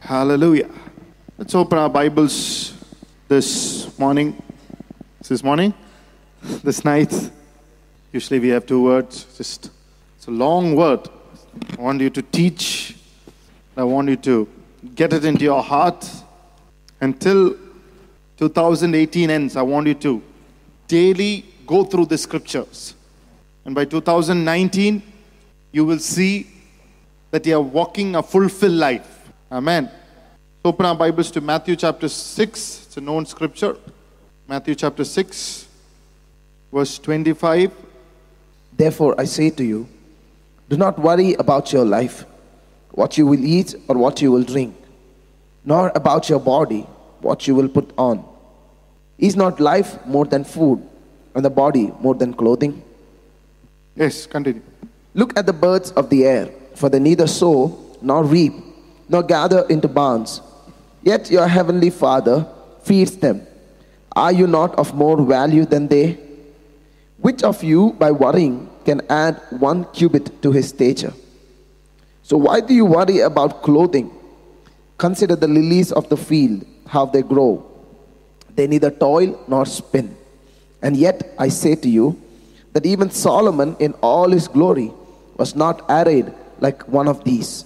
Hallelujah. Let's open our Bibles this morning. This morning? This night? Usually we have two words. Just it's a long word. I want you to teach. I want you to get it into your heart. Until 2018 ends, I want you to daily go through the scriptures. And by 2019, you will see that you are walking a fulfilled life. Amen. So Open our Bibles to Matthew chapter 6. It's a known scripture. Matthew chapter 6, verse 25. Therefore, I say to you, do not worry about your life, what you will eat or what you will drink, nor about your body, what you will put on. Is not life more than food, and the body more than clothing? Yes, continue. Look at the birds of the air, for they neither sow nor reap, nor gather into barns, yet your heavenly Father feeds them. Are you not of more value than they? Which of you, by worrying, can add one cubit to his stature? So why do you worry about clothing? Consider the lilies of the field, how they grow. They neither toil nor spin. And yet I say to you that even Solomon in all his glory was not arrayed like one of these.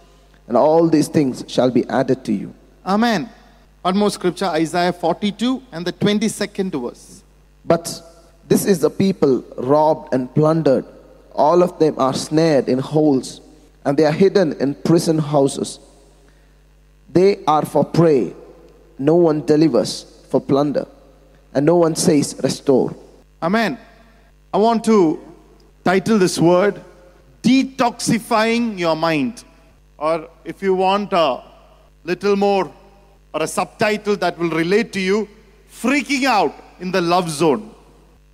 and all these things shall be added to you. Amen. One more scripture, Isaiah 42 and the 22nd verse. But this is the people robbed and plundered. All of them are snared in holes, and they are hidden in prison houses. They are for prey. No one delivers for plunder, and no one says, Restore. Amen. I want to title this word Detoxifying Your Mind. Or if you want a little more or a subtitle that will relate to you, Freaking Out in the Love Zone.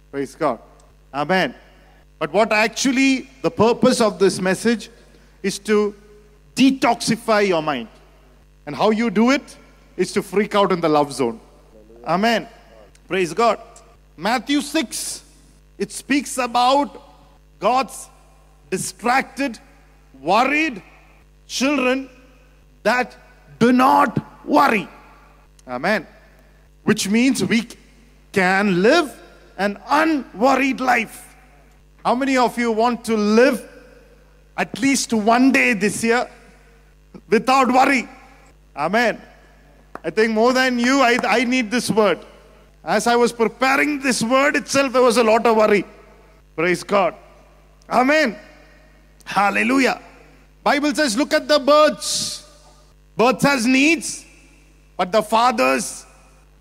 Praise God. Amen. But what actually the purpose of this message is to detoxify your mind. And how you do it is to freak out in the love zone. Amen. Praise God. Matthew 6, it speaks about God's distracted, worried children that do not worry. Amen. Which means we can live an unworried life. How many of you want to live at least one day this year without worry? Amen. I think more than you, I, I need this word. As I was preparing this word itself, there was a lot of worry. Praise God. Amen. Hallelujah. Bible says, look at the birds. Birds has needs, but the fathers,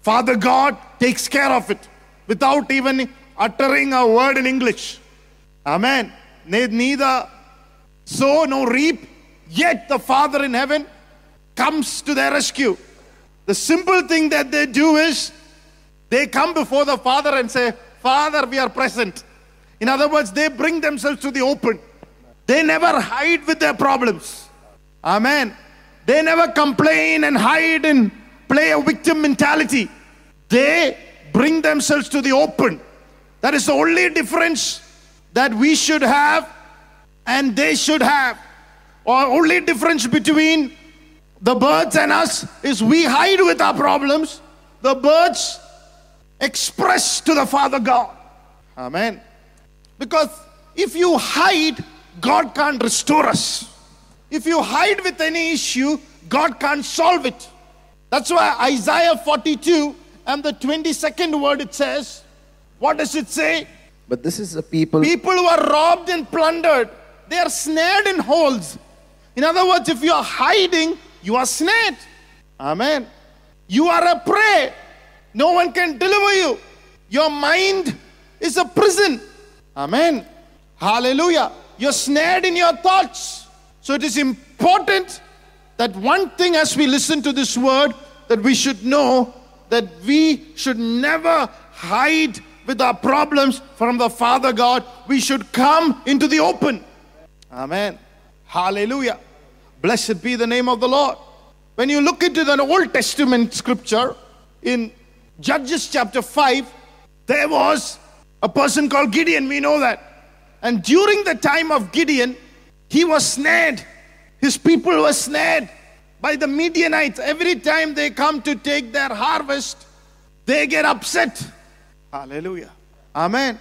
Father God takes care of it without even uttering a word in English. Amen. Neither sow nor reap, yet the Father in heaven comes to their rescue. The simple thing that they do is they come before the Father and say, Father, we are present. In other words, they bring themselves to the open. They never hide with their problems. Amen. They never complain and hide and play a victim mentality. They bring themselves to the open. That is the only difference that we should have and they should have. Or only difference between the birds and us is we hide with our problems. The birds express to the Father God. Amen. Because if you hide, God can't restore us. If you hide with any issue, God can't solve it. That's why Isaiah 42 and the 22nd word it says, what does it say? But this is the people People who are robbed and plundered, they are snared in holes. In other words, if you are hiding, you are snared. Amen. You are a prey. No one can deliver you. Your mind is a prison. Amen. Hallelujah. You're snared in your thoughts. So it is important that one thing as we listen to this word, that we should know that we should never hide with our problems from the Father God. We should come into the open. Amen. Hallelujah. Blessed be the name of the Lord. When you look into the Old Testament scripture in Judges chapter 5, there was a person called Gideon. We know that. And during the time of Gideon, he was snared. His people were snared by the Midianites. Every time they come to take their harvest, they get upset. Hallelujah. Amen.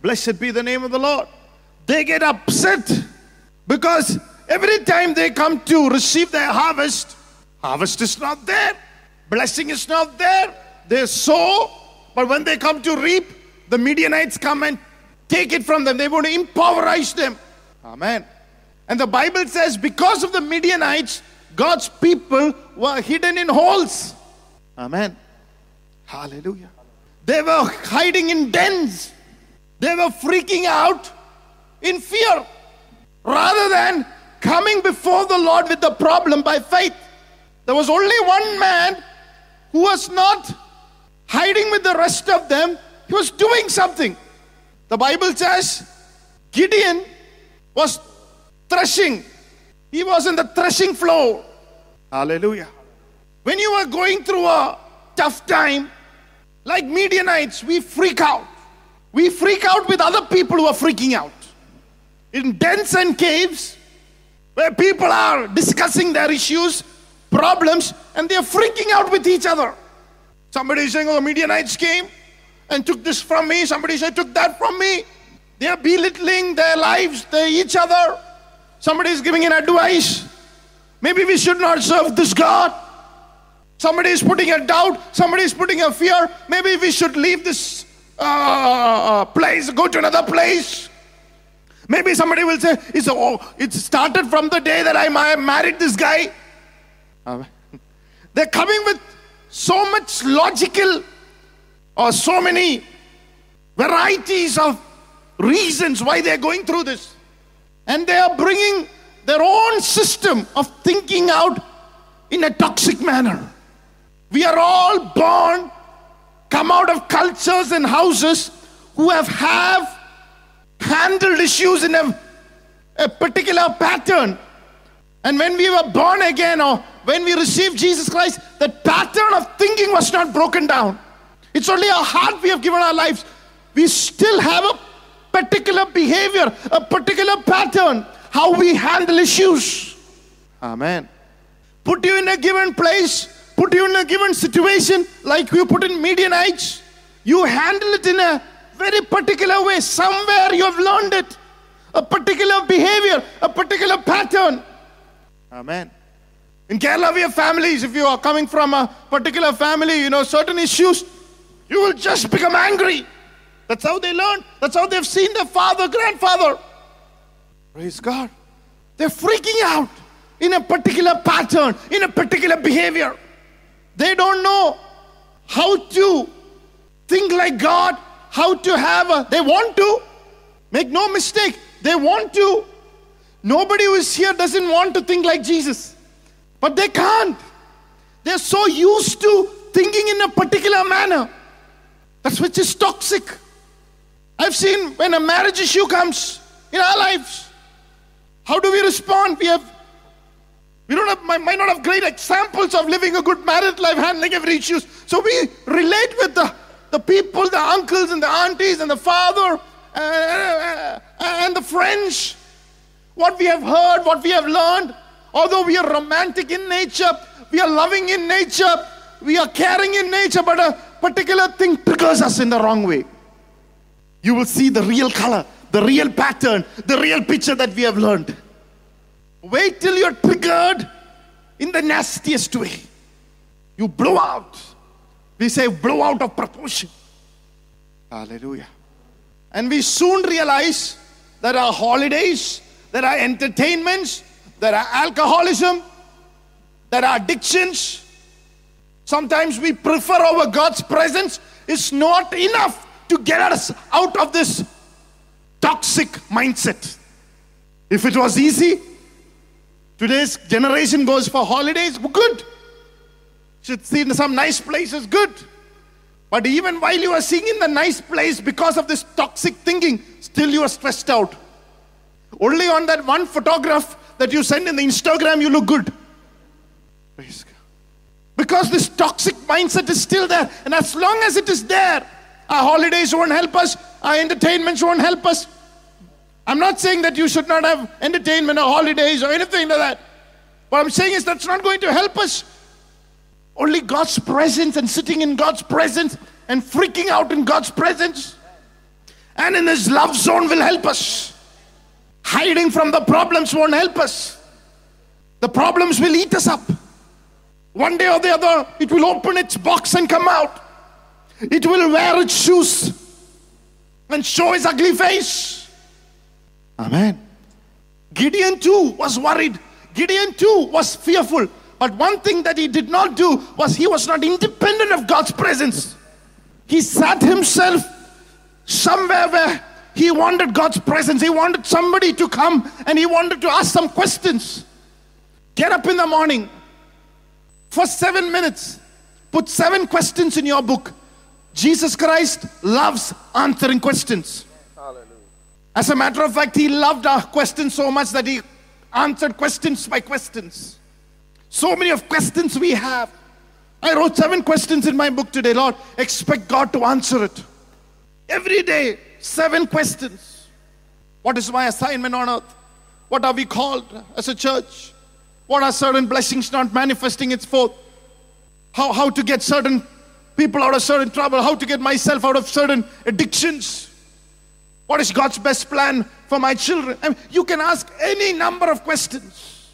Blessed be the name of the Lord. They get upset because every time they come to receive their harvest, harvest is not there, blessing is not there. They sow, but when they come to reap, the Midianites come and take it from them. They want to impoverish them. Amen. And the Bible says, because of the Midianites, God's people were hidden in holes. Amen. Hallelujah. They were hiding in dens. They were freaking out in fear rather than coming before the Lord with the problem by faith. There was only one man who was not hiding with the rest of them, he was doing something. The Bible says Gideon was threshing, he was in the threshing floor. Hallelujah. When you are going through a tough time, like Midianites, we freak out. We freak out with other people who are freaking out. In dens and caves, where people are discussing their issues, problems, and they are freaking out with each other. Somebody is saying, Oh, the Midianites came and took this from me. Somebody said, took that from me. They are belittling their lives, they each other. Somebody is giving an advice. Maybe we should not serve this God. Somebody is putting a doubt. Somebody is putting a fear. Maybe we should leave this uh, place, go to another place. Maybe somebody will say, it's, oh, it started from the day that I married this guy. They're coming with so much logical or so many varieties of reasons why they're going through this. And they are bringing their own system of thinking out in a toxic manner. We are all born, come out of cultures and houses who have, have handled issues in a, a particular pattern. And when we were born again or when we received Jesus Christ, that pattern of thinking was not broken down. It's only our heart we have given our lives. We still have a particular behavior, a particular pattern, how we handle issues. Amen. Put you in a given place, put you in a given situation, like you put in Midianites. You handle it in a very particular way. Somewhere you have learned it. A particular behavior, a particular pattern. Amen. In Kerala, we have families. If you are coming from a particular family, you know, certain issues, you will just become angry. That's how they learn. That's how they've seen their father, grandfather. Praise God. They're freaking out in a particular pattern, in a particular behavior. They don't know how to think like God, how to have a, they want to. Make no mistake, they want to. Nobody who is here doesn't want to think like Jesus, but they can't. They're so used to thinking in a particular manner. That's which is toxic. I've seen when a marriage issue comes in our lives, how do we respond? We have we don't have might not have great examples of living a good married life, handling every issue. So we relate with the, the people, the uncles and the aunties and the father uh, uh and the friends. What we have heard, what we have learned. Although we are romantic in nature, we are loving in nature, we are caring in nature, but a particular thing triggers us in the wrong way. You will see the real color, the real pattern, the real picture that we have learned. Wait till you're triggered in the nastiest way. You blow out. We say blow out of proportion. Hallelujah. And we soon realize that our holidays, there are entertainments, there are alcoholism, there are addictions, Sometimes we prefer our God's presence is not enough to get us out of this toxic mindset. If it was easy, today's generation goes for holidays, good. should see some nice places, good. But even while you are seeing in the nice place, because of this toxic thinking, still you are stressed out. Only on that one photograph that you send in the Instagram, you look good. Praise God. Because this toxic mindset is still there. And as long as it is there, our holidays won't help us, our entertainments won't help us. I'm not saying that you should not have entertainment or holidays or anything like that. What I'm saying is that's not going to help us. Only God's presence and sitting in God's presence and freaking out in God's presence and in His love zone will help us. Hiding from the problems won't help us. The problems will eat us up. One day or the other, it will open its box and come out. It will wear its shoes and show its ugly face. Amen. Gideon too was worried. Gideon too was fearful. But one thing that he did not do was he was not independent of God's presence. He sat himself somewhere where he wanted God's presence. He wanted somebody to come and he wanted to ask some questions. Get up in the morning for seven minutes. Put seven questions in your book. Jesus Christ loves answering questions. As a matter of fact, he loved our questions so much that he answered questions by questions. So many of questions we have. I wrote seven questions in my book today. Lord, expect God to answer it. Every day, seven questions. What is my assignment on earth? What are we called as a church? What are certain blessings not manifesting its forth? How, how to get certain people out of certain trouble? How to get myself out of certain addictions? What is God's best plan for my children? I mean, you can ask any number of questions,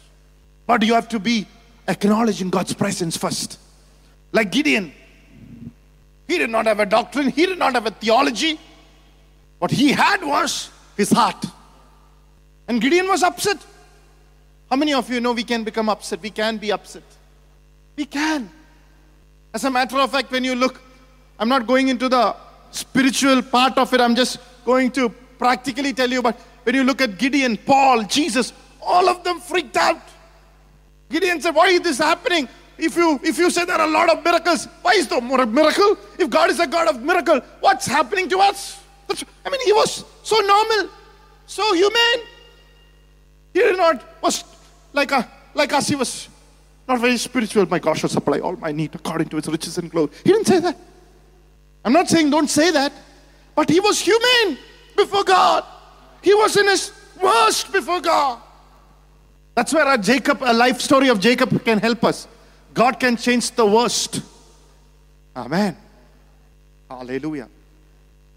but you have to be acknowledging God's presence first. Like Gideon, he did not have a doctrine, he did not have a theology. What he had was his heart. And Gideon was upset. How many of you know we can become upset? We can be upset. We can. As a matter of fact, when you look, I'm not going into the spiritual part of it, I'm just going to practically tell you, but when you look at Gideon, Paul, Jesus, all of them freaked out. Gideon said, Why is this happening? If you if you say there are a lot of miracles, why is there more miracle? If God is a God of miracle, what's happening to us? I mean, he was so normal, so human. He did not was like a like us. He was not very spiritual. My God shall supply all my need according to His riches and glory. He didn't say that. I'm not saying don't say that, but he was human before God. He was in his worst before God. That's where Jacob, a life story of Jacob can help us. God can change the worst. Amen. Hallelujah.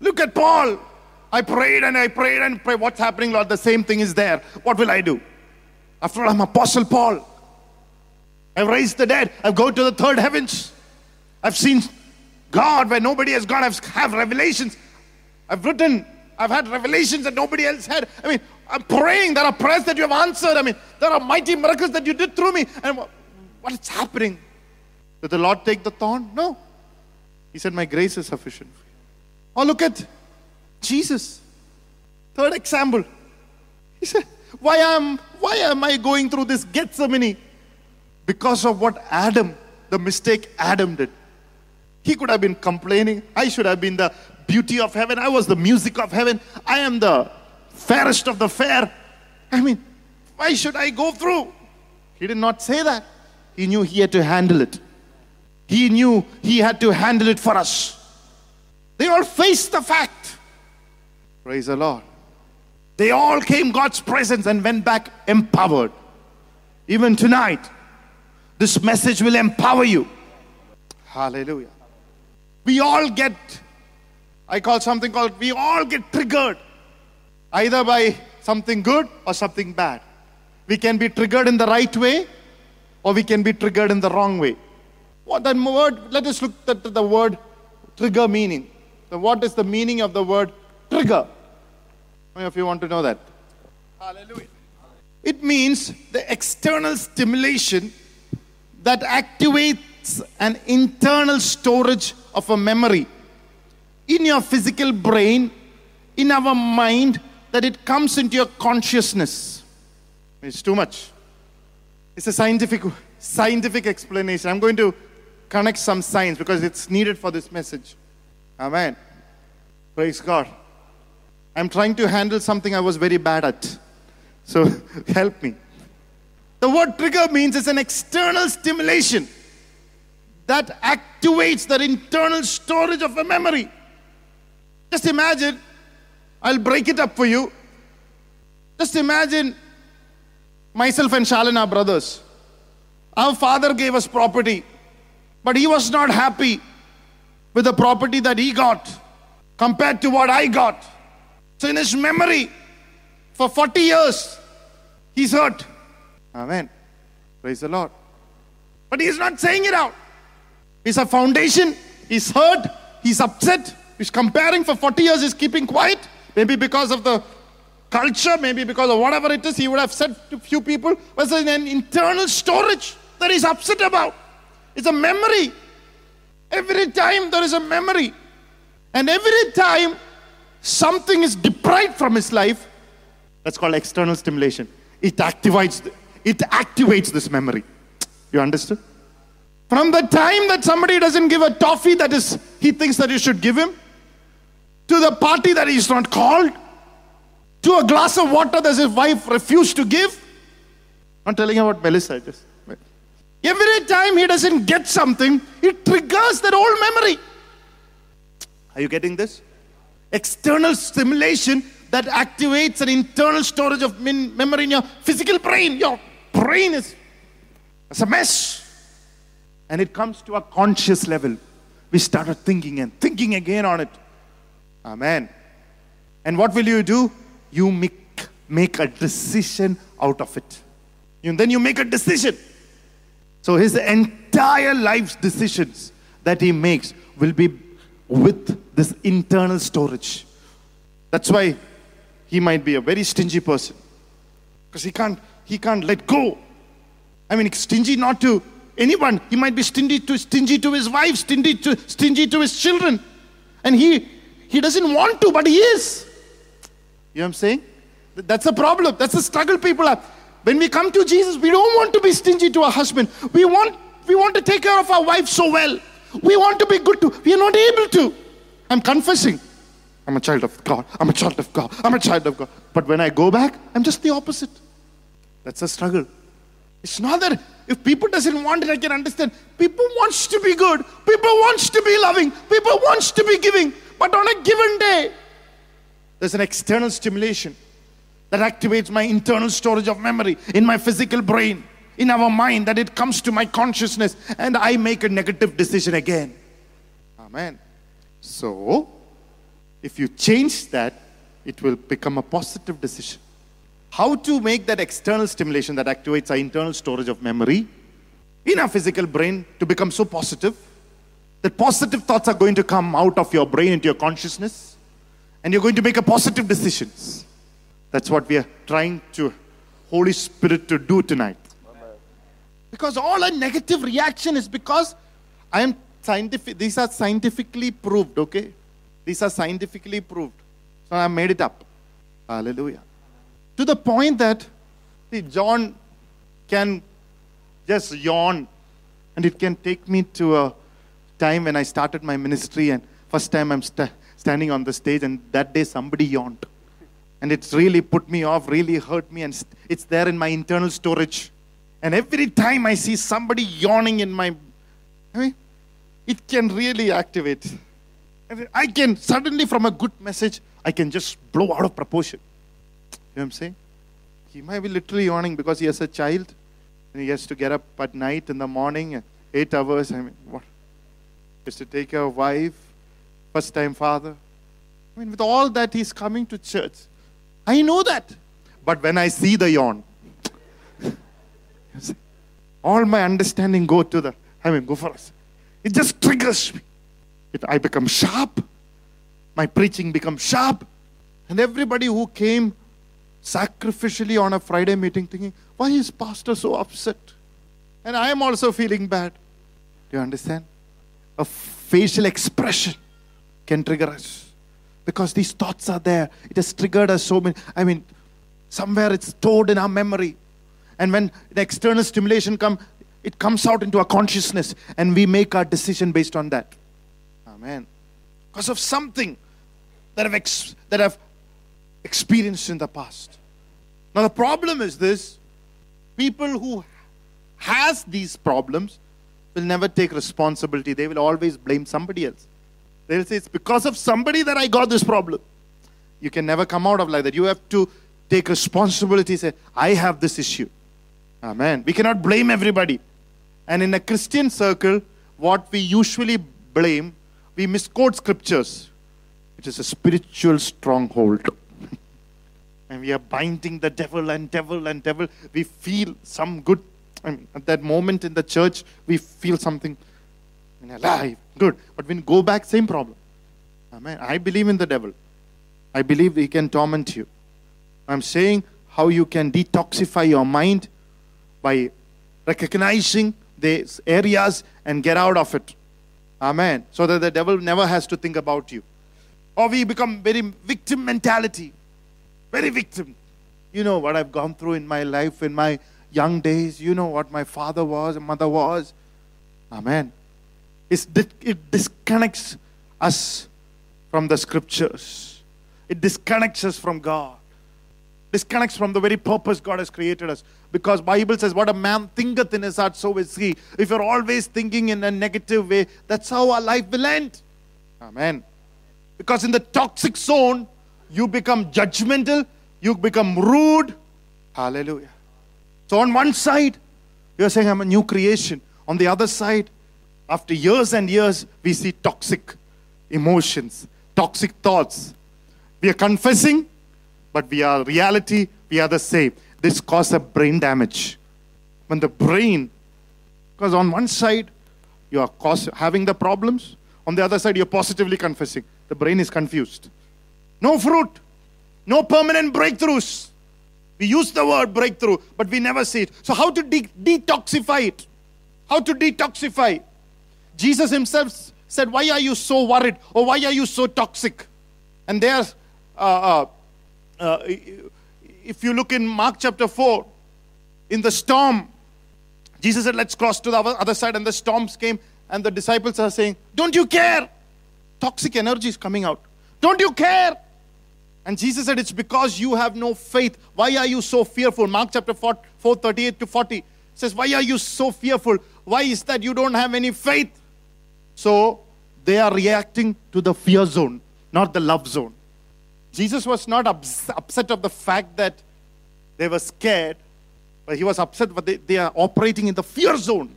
Look at Paul. I prayed and I prayed and prayed. What's happening, Lord? The same thing is there. What will I do? After all, I'm Apostle Paul. I've raised the dead. I've gone to the third heavens. I've seen God where nobody has gone. I've have revelations. I've written. I've had revelations that nobody else had. I mean, I'm praying. There are prayers that you have answered. I mean, there are mighty miracles that you did through me. And what is happening? Did the Lord take the thorn? No. He said, My grace is sufficient. Oh, look at Jesus. Third example. He said, Why am why am I going through this Gethsemane? Because of what Adam, the mistake Adam did. He could have been complaining. I should have been the beauty of heaven. I was the music of heaven. I am the fairest of the fair. I mean, why should I go through? He did not say that. He knew he had to handle it. He knew he had to handle it for us. They all faced the fact. Praise the Lord. They all came God's presence and went back empowered. Even tonight, this message will empower you. Hallelujah. We all get, I call something called, we all get triggered either by something good or something bad. We can be triggered in the right way or we can be triggered in the wrong way. What that word, let us look at the word trigger meaning. So what is the meaning of the word trigger? How many of you want to know that? Hallelujah. It means the external stimulation that activates an internal storage of a memory in your physical brain, in our mind, that it comes into your consciousness. It's too much. It's a scientific, scientific explanation. I'm going to connect some science because it's needed for this message. Amen. Praise God. I'm trying to handle something I was very bad at. So help me. The word trigger means it's an external stimulation that activates the internal storage of a memory. Just imagine, I'll break it up for you. Just imagine myself and Shalin are brothers. Our father gave us property, but he was not happy with the property that he got compared to what I got. So, in his memory, for 40 years, he's hurt. Amen. Praise the Lord. But he's not saying it out. He's a foundation. He's hurt. He's upset. He's comparing for 40 years. He's keeping quiet. Maybe because of the culture, maybe because of whatever it is, he would have said to few people. But it's an internal storage that he's upset about. It's a memory. Every time there is a memory. And every time something is deprived from his life, that's called external stimulation. It activates, it activates this memory. You understood? From the time that somebody doesn't give a toffee that is he thinks that you should give him, to the party that he's not called, to a glass of water that his wife refused to give. I'm telling you about Melissa. Just every time he doesn't get something, it triggers that old memory. Are you getting this? External stimulation that activates an internal storage of memory in your physical brain. Your brain is it's a mess. And it comes to a conscious level. We started thinking and thinking again on it. Amen. And what will you do? You make, make a decision out of it. And then you make a decision. So his entire life's decisions that he makes will be with this internal storage. That's why he might be a very stingy person. Because he can't, he can't let go. I mean, stingy not to anyone. He might be stingy to stingy to his wife, stingy to stingy to his children. And he he doesn't want to, but he is. You know what I'm saying? That's a problem. That's the struggle people have. When we come to Jesus, we don't want to be stingy to our husband. We want we want to take care of our wife so well. We want to be good to. We are not able to. I'm confessing. I'm a child of God. I'm a child of God. I'm a child of God. But when I go back, I'm just the opposite. That's a struggle. It's not that if people doesn't want it, I can understand. People wants to be good. People wants to be loving. People wants to be giving. But on a given day, there's an external stimulation that activates my internal storage of memory in my physical brain, in our mind, that it comes to my consciousness, and I make a negative decision again. Amen. So, if you change that, it will become a positive decision how to make that external stimulation that activates our internal storage of memory in our physical brain to become so positive that positive thoughts are going to come out of your brain into your consciousness and you're going to make a positive decisions that's what we are trying to holy spirit to do tonight because all a negative reaction is because i am scientific these are scientifically proved okay these are scientifically proved so i made it up hallelujah to the point that see, John can just yawn and it can take me to a time when I started my ministry and first time I'm st- standing on the stage and that day somebody yawned. And it's really put me off, really hurt me, and it's there in my internal storage. And every time I see somebody yawning in my, I mean, it can really activate. I can suddenly, from a good message, I can just blow out of proportion. You know what I'm saying? He might be literally yawning because he has a child and he has to get up at night in the morning, eight hours. I mean, what? Has to take care of wife, first time father. I mean, with all that, he's coming to church. I know that. But when I see the yawn, all my understanding go to the, I mean, go for us. It just triggers me. It, I become sharp. My preaching becomes sharp. And everybody who came sacrificially on a Friday meeting thinking, why is pastor so upset? And I am also feeling bad. Do you understand? A facial expression can trigger us. Because these thoughts are there. It has triggered us so many. I mean, somewhere it's stored in our memory. And when the external stimulation comes, it comes out into our consciousness and we make our decision based on that. Amen. Because of something that I've, ex- that I've experienced in the past. Now the problem is this people who has these problems will never take responsibility. They will always blame somebody else. They'll say, It's because of somebody that I got this problem. You can never come out of like that. You have to take responsibility, say, I have this issue. Amen. We cannot blame everybody. And in a Christian circle, what we usually blame, we misquote scriptures. It is a spiritual stronghold. and we are binding the devil and devil and devil. We feel some good. I mean, at that moment in the church, we feel something alive, good. But when you go back, same problem. Amen. I believe in the devil. I believe he can torment you. I'm saying how you can detoxify your mind by recognizing these areas and get out of it. Amen. So that the devil never has to think about you. Or we become very victim mentality. Very victim. You know what I've gone through in my life in my young days. You know what my father was mother was. Amen. It's, it disconnects us from the scriptures. It disconnects us from God. Disconnects from the very purpose God has created us. Because Bible says, what a man thinketh in his heart, so is he. If you're always thinking in a negative way, that's how our life will end. Amen. Because in the toxic zone, you become judgmental, you become rude. Hallelujah. So on one side, you're saying, I'm a new creation. On the other side, after years and years, we see toxic emotions, toxic thoughts. We are confessing, but we are reality, we are the same. This causes a brain damage. When the brain, because on one side, you are cause, having the problems, on the other side, you're positively confessing. The brain is confused. No fruit, no permanent breakthroughs. We use the word breakthrough, but we never see it. So, how to de- detoxify it? How to detoxify? Jesus himself said, Why are you so worried? Or why are you so toxic? And there, uh, uh, uh, if you look in Mark chapter 4, in the storm, Jesus said, Let's cross to the other side. And the storms came, and the disciples are saying, Don't you care? Toxic energy is coming out. Don't you care? And Jesus said, It's because you have no faith. Why are you so fearful? Mark chapter 4, 4 38 to 40 says, Why are you so fearful? Why is that you don't have any faith? So they are reacting to the fear zone, not the love zone. Jesus was not ups- upset of the fact that they were scared, but he was upset that they, they are operating in the fear zone.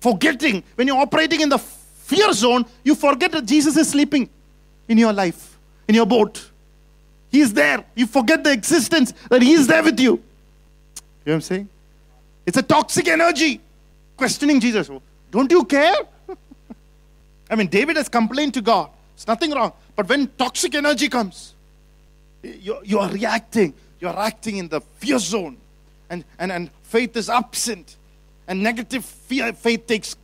Forgetting, when you're operating in the fear zone, you forget that Jesus is sleeping in your life, in your boat. He is there. You forget the existence that He is there with you. You know what I'm saying? It's a toxic energy. Questioning Jesus. Don't you care? I mean, David has complained to God. It's nothing wrong. But when toxic energy comes, you, you are reacting. You are acting in the fear zone. And, and, and faith is absent. And negative fear, faith takes,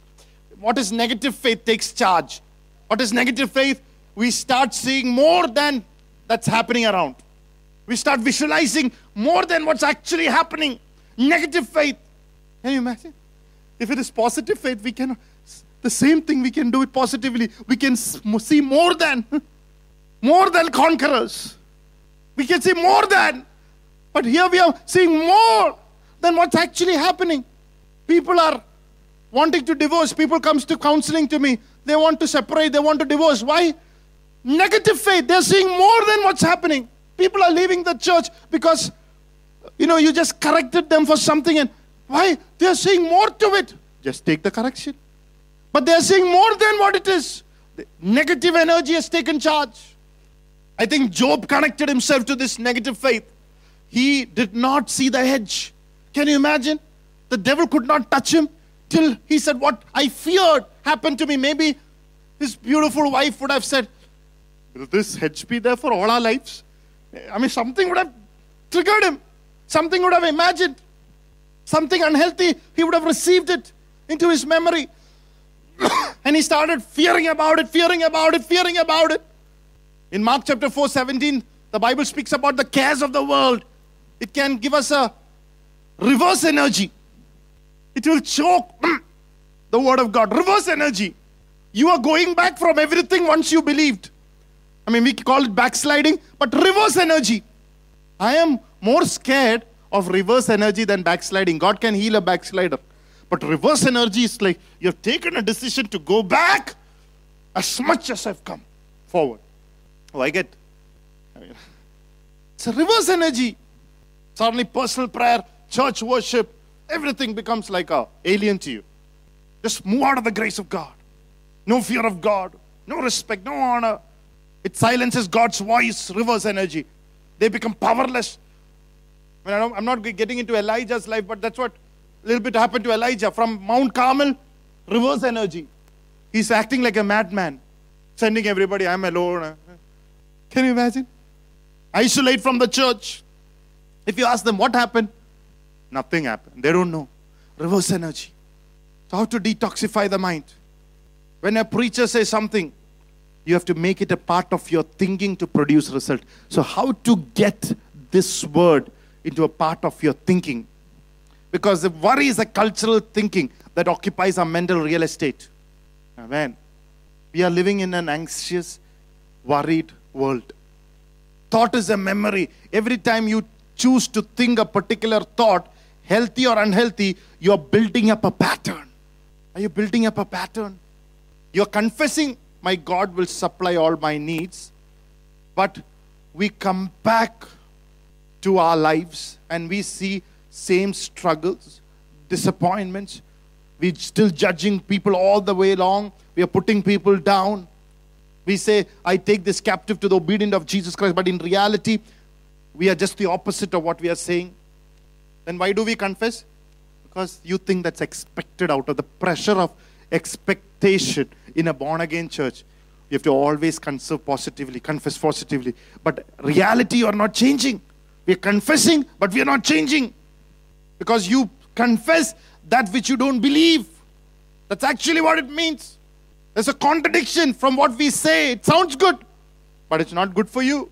what is negative faith takes charge. What is negative faith? We start seeing more than that's happening around. We start visualizing more than what's actually happening. Negative faith. Can you imagine? If it is positive faith, we can the same thing we can do it positively. We can see more than, more than conquerors. We can see more than. But here we are seeing more than what's actually happening. People are wanting to divorce. People comes to counseling to me. They want to separate. They want to divorce. Why? Negative faith. They're seeing more than what's happening. People are leaving the church because, you know, you just corrected them for something. And why? They're seeing more to it. Just take the correction. But they're seeing more than what it is. The negative energy has taken charge. I think Job connected himself to this negative faith. He did not see the hedge. Can you imagine? The devil could not touch him till he said, What I feared happened to me. Maybe his beautiful wife would have said, Will this hedge be there for all our lives? I mean, something would have triggered him. Something would have imagined. Something unhealthy, he would have received it into his memory. and he started fearing about it, fearing about it, fearing about it. In Mark chapter 4 17, the Bible speaks about the cares of the world. It can give us a reverse energy. It will choke the word of God. Reverse energy. You are going back from everything once you believed. I mean, we call it backsliding, but reverse energy. I am more scared of reverse energy than backsliding. God can heal a backslider. But reverse energy is like you've taken a decision to go back as much as I've come forward. Oh, I get. It's a reverse energy. Suddenly, personal prayer, church worship, everything becomes like a alien to you. Just move out of the grace of God. No fear of God, no respect, no honor. It silences God's voice, reverse energy. They become powerless. I mean, I I'm not getting into Elijah's life, but that's what a little bit happened to Elijah. From Mount Carmel, reverse energy. He's acting like a madman, sending everybody, I'm alone. Can you imagine? Isolate from the church. If you ask them what happened, nothing happened. They don't know. Reverse energy. So, how to detoxify the mind? When a preacher says something, you have to make it a part of your thinking to produce result. So, how to get this word into a part of your thinking? Because the worry is a cultural thinking that occupies our mental real estate. Amen. We are living in an anxious, worried world. Thought is a memory. Every time you choose to think a particular thought, healthy or unhealthy, you're building up a pattern. Are you building up a pattern? You're confessing, My God will supply all my needs. But we come back to our lives and we see same struggles, disappointments. We're still judging people all the way along. We are putting people down. We say, I take this captive to the obedience of Jesus Christ. But in reality, we are just the opposite of what we are saying. Then why do we confess? Because you think that's expected out of the pressure of expectation in a born again church. You have to always conserve positively, confess positively. But reality, you are not changing. We are confessing, but we are not changing. Because you confess that which you don't believe. That's actually what it means. There's a contradiction from what we say. It sounds good, but it's not good for you.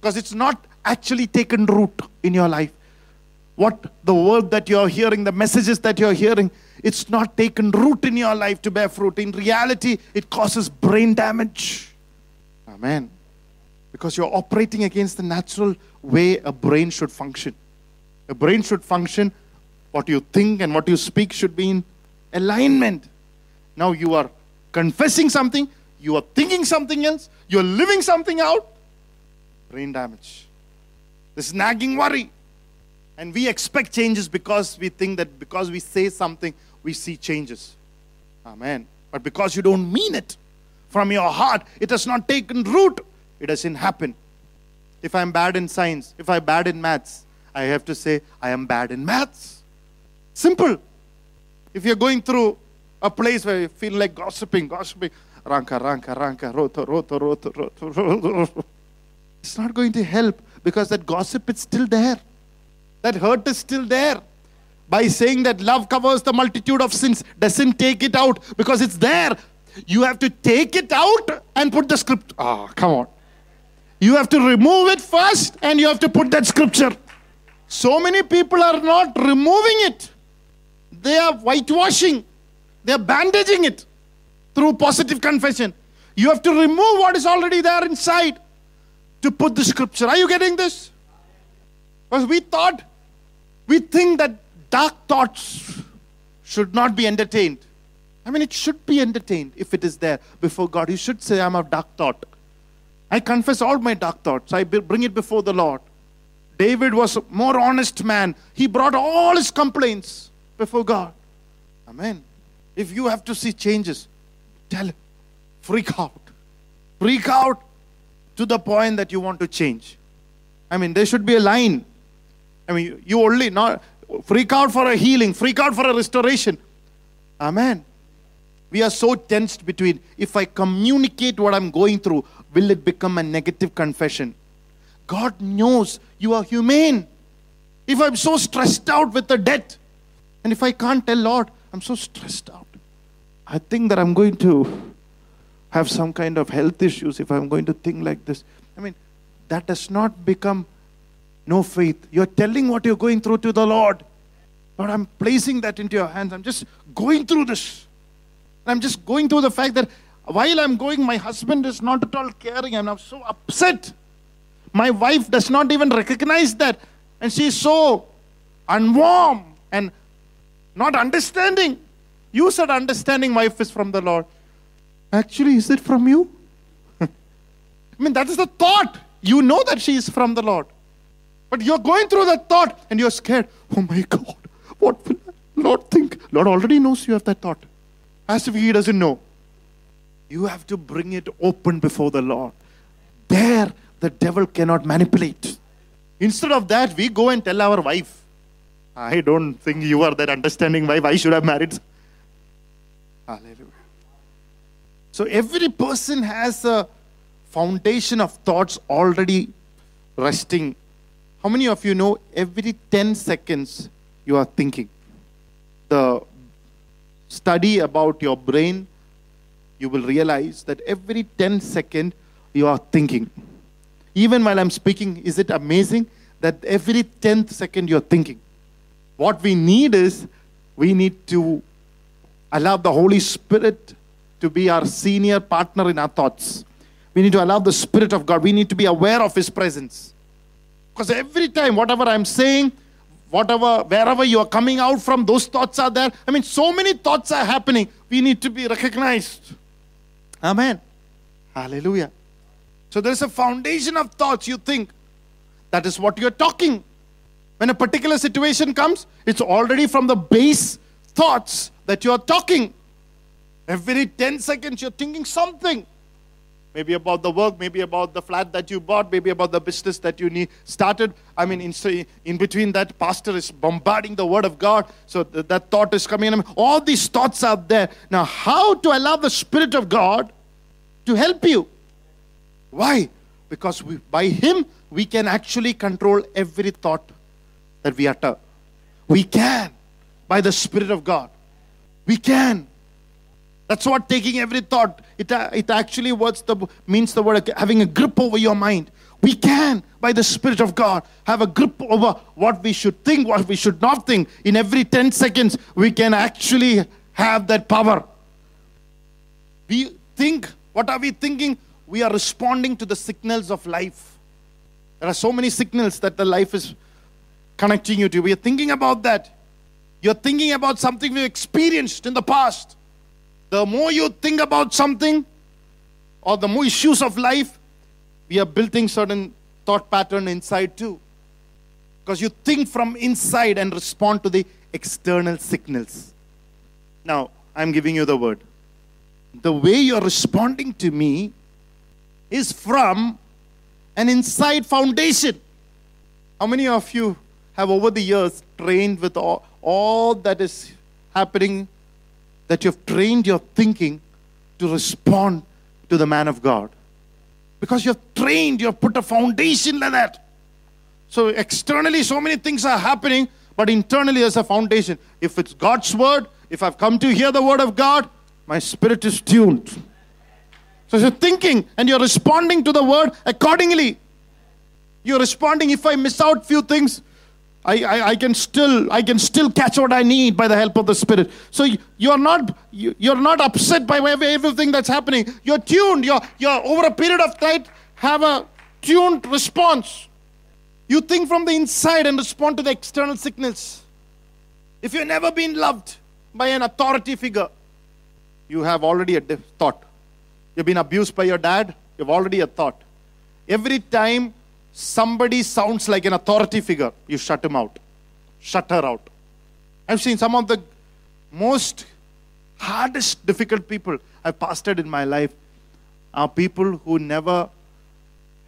Because it's not actually taken root in your life. What the word that you're hearing, the messages that you're hearing, it's not taken root in your life to bear fruit. In reality, it causes brain damage. Amen. Because you're operating against the natural way a brain should function. A brain should function, what you think and what you speak should be in alignment. Now you are confessing something, you are thinking something else, you're living something out. Brain damage. This nagging worry. And we expect changes because we think that because we say something, we see changes. Amen. But because you don't mean it from your heart, it has not taken root, it doesn't happen. If I'm bad in science, if I'm bad in maths, I have to say, I am bad in maths. Simple. If you're going through a place where you feel like gossiping, gossiping, ranka, ranka, ranka, roto, roto, roto, roto, roto. It's not going to help because that gossip is still there. That hurt is still there. By saying that love covers the multitude of sins doesn't take it out because it's there. You have to take it out and put the script. Ah, come on. You have to remove it first and you have to put that scripture. So many people are not removing it. They are whitewashing. They are bandaging it through positive confession. You have to remove what is already there inside to put the scripture. Are you getting this? Because we thought, we think that dark thoughts should not be entertained. I mean, it should be entertained if it is there before God. You should say, I'm a dark thought. I confess all my dark thoughts. I bring it before the Lord. David was a more honest man. He brought all his complaints before God. Amen. If you have to see changes, tell. Freak out. Freak out to the point that you want to change. I mean, there should be a line. I mean, you only not freak out for a healing, freak out for a restoration. Amen. We are so tensed between if I communicate what I'm going through, will it become a negative confession? God knows you are humane. If I'm so stressed out with the debt, and if I can't tell Lord, I'm so stressed out, I think that I'm going to have some kind of health issues if I'm going to think like this. I mean, that does not become no faith. You're telling what you're going through to the Lord. Lord, I'm placing that into your hands. I'm just going through this. I'm just going through the fact that while I'm going, my husband is not at all caring. And I'm so upset. My wife does not even recognize that. And she's so unwarm and not understanding. You said understanding wife is from the Lord. Actually, is it from you? I mean, that is the thought. You know that she is from the Lord. But you're going through that thought and you're scared. Oh my God, what will Lord think? Lord already knows you have that thought. As if He doesn't know. You have to bring it open before the Lord. There, the devil cannot manipulate. Instead of that, we go and tell our wife, I don't think you are that understanding wife. I should have married. Hallelujah. So every person has a foundation of thoughts already resting. How many of you know every 10 seconds you are thinking? The study about your brain, you will realize that every 10 seconds you are thinking. Even while I'm speaking, is it amazing that every 10th second you're thinking? What we need is we need to allow the Holy Spirit to be our senior partner in our thoughts. We need to allow the Spirit of God. We need to be aware of His presence. Because every time, whatever I'm saying, whatever, wherever you are coming out from, those thoughts are there. I mean, so many thoughts are happening. We need to be recognized. Amen. Hallelujah. So there's a foundation of thoughts you think. That is what you're talking. When a particular situation comes, it's already from the base thoughts that you're talking. Every 10 seconds, you're thinking something. Maybe about the work, maybe about the flat that you bought, maybe about the business that you need started. I mean, in, in between that, pastor is bombarding the word of God. So th- that thought is coming in. All these thoughts are there. Now, how to allow the Spirit of God to help you? Why? Because we, by Him, we can actually control every thought that we utter. We can by the Spirit of God. We can. That's what taking every thought. It, uh, it actually what's the, means the word having a grip over your mind. We can, by the Spirit of God, have a grip over what we should think, what we should not think. In every 10 seconds, we can actually have that power. We think, what are we thinking? We are responding to the signals of life. There are so many signals that the life is connecting you to. We are thinking about that. You're thinking about something we experienced in the past. The more you think about something or the more issues of life, we are building certain thought pattern inside too. Because you think from inside and respond to the external signals. Now, I'm giving you the word. The way you're responding to me is from an inside foundation. How many of you have over the years trained with all, all that is happening, that you've trained your thinking to respond to the man of God? Because you've trained, you've put a foundation like that. So externally, so many things are happening, but internally, there's a foundation. If it's God's word, if I've come to hear the word of God, my spirit is tuned. So you're thinking and you're responding to the word accordingly. You're responding. If I miss out few things, I, I, I, can still I can still catch what I need by the help of the Spirit. So you're not you're not upset by everything that's happening. You're tuned. You're you're over a period of time have a tuned response. You think from the inside and respond to the external signals. If you've never been loved by an authority figure, you have already a thought. You've been abused by your dad, you've already a thought. Every time somebody sounds like an authority figure, you shut him out, shut her out. I've seen some of the most hardest, difficult people I've pastored in my life are people who never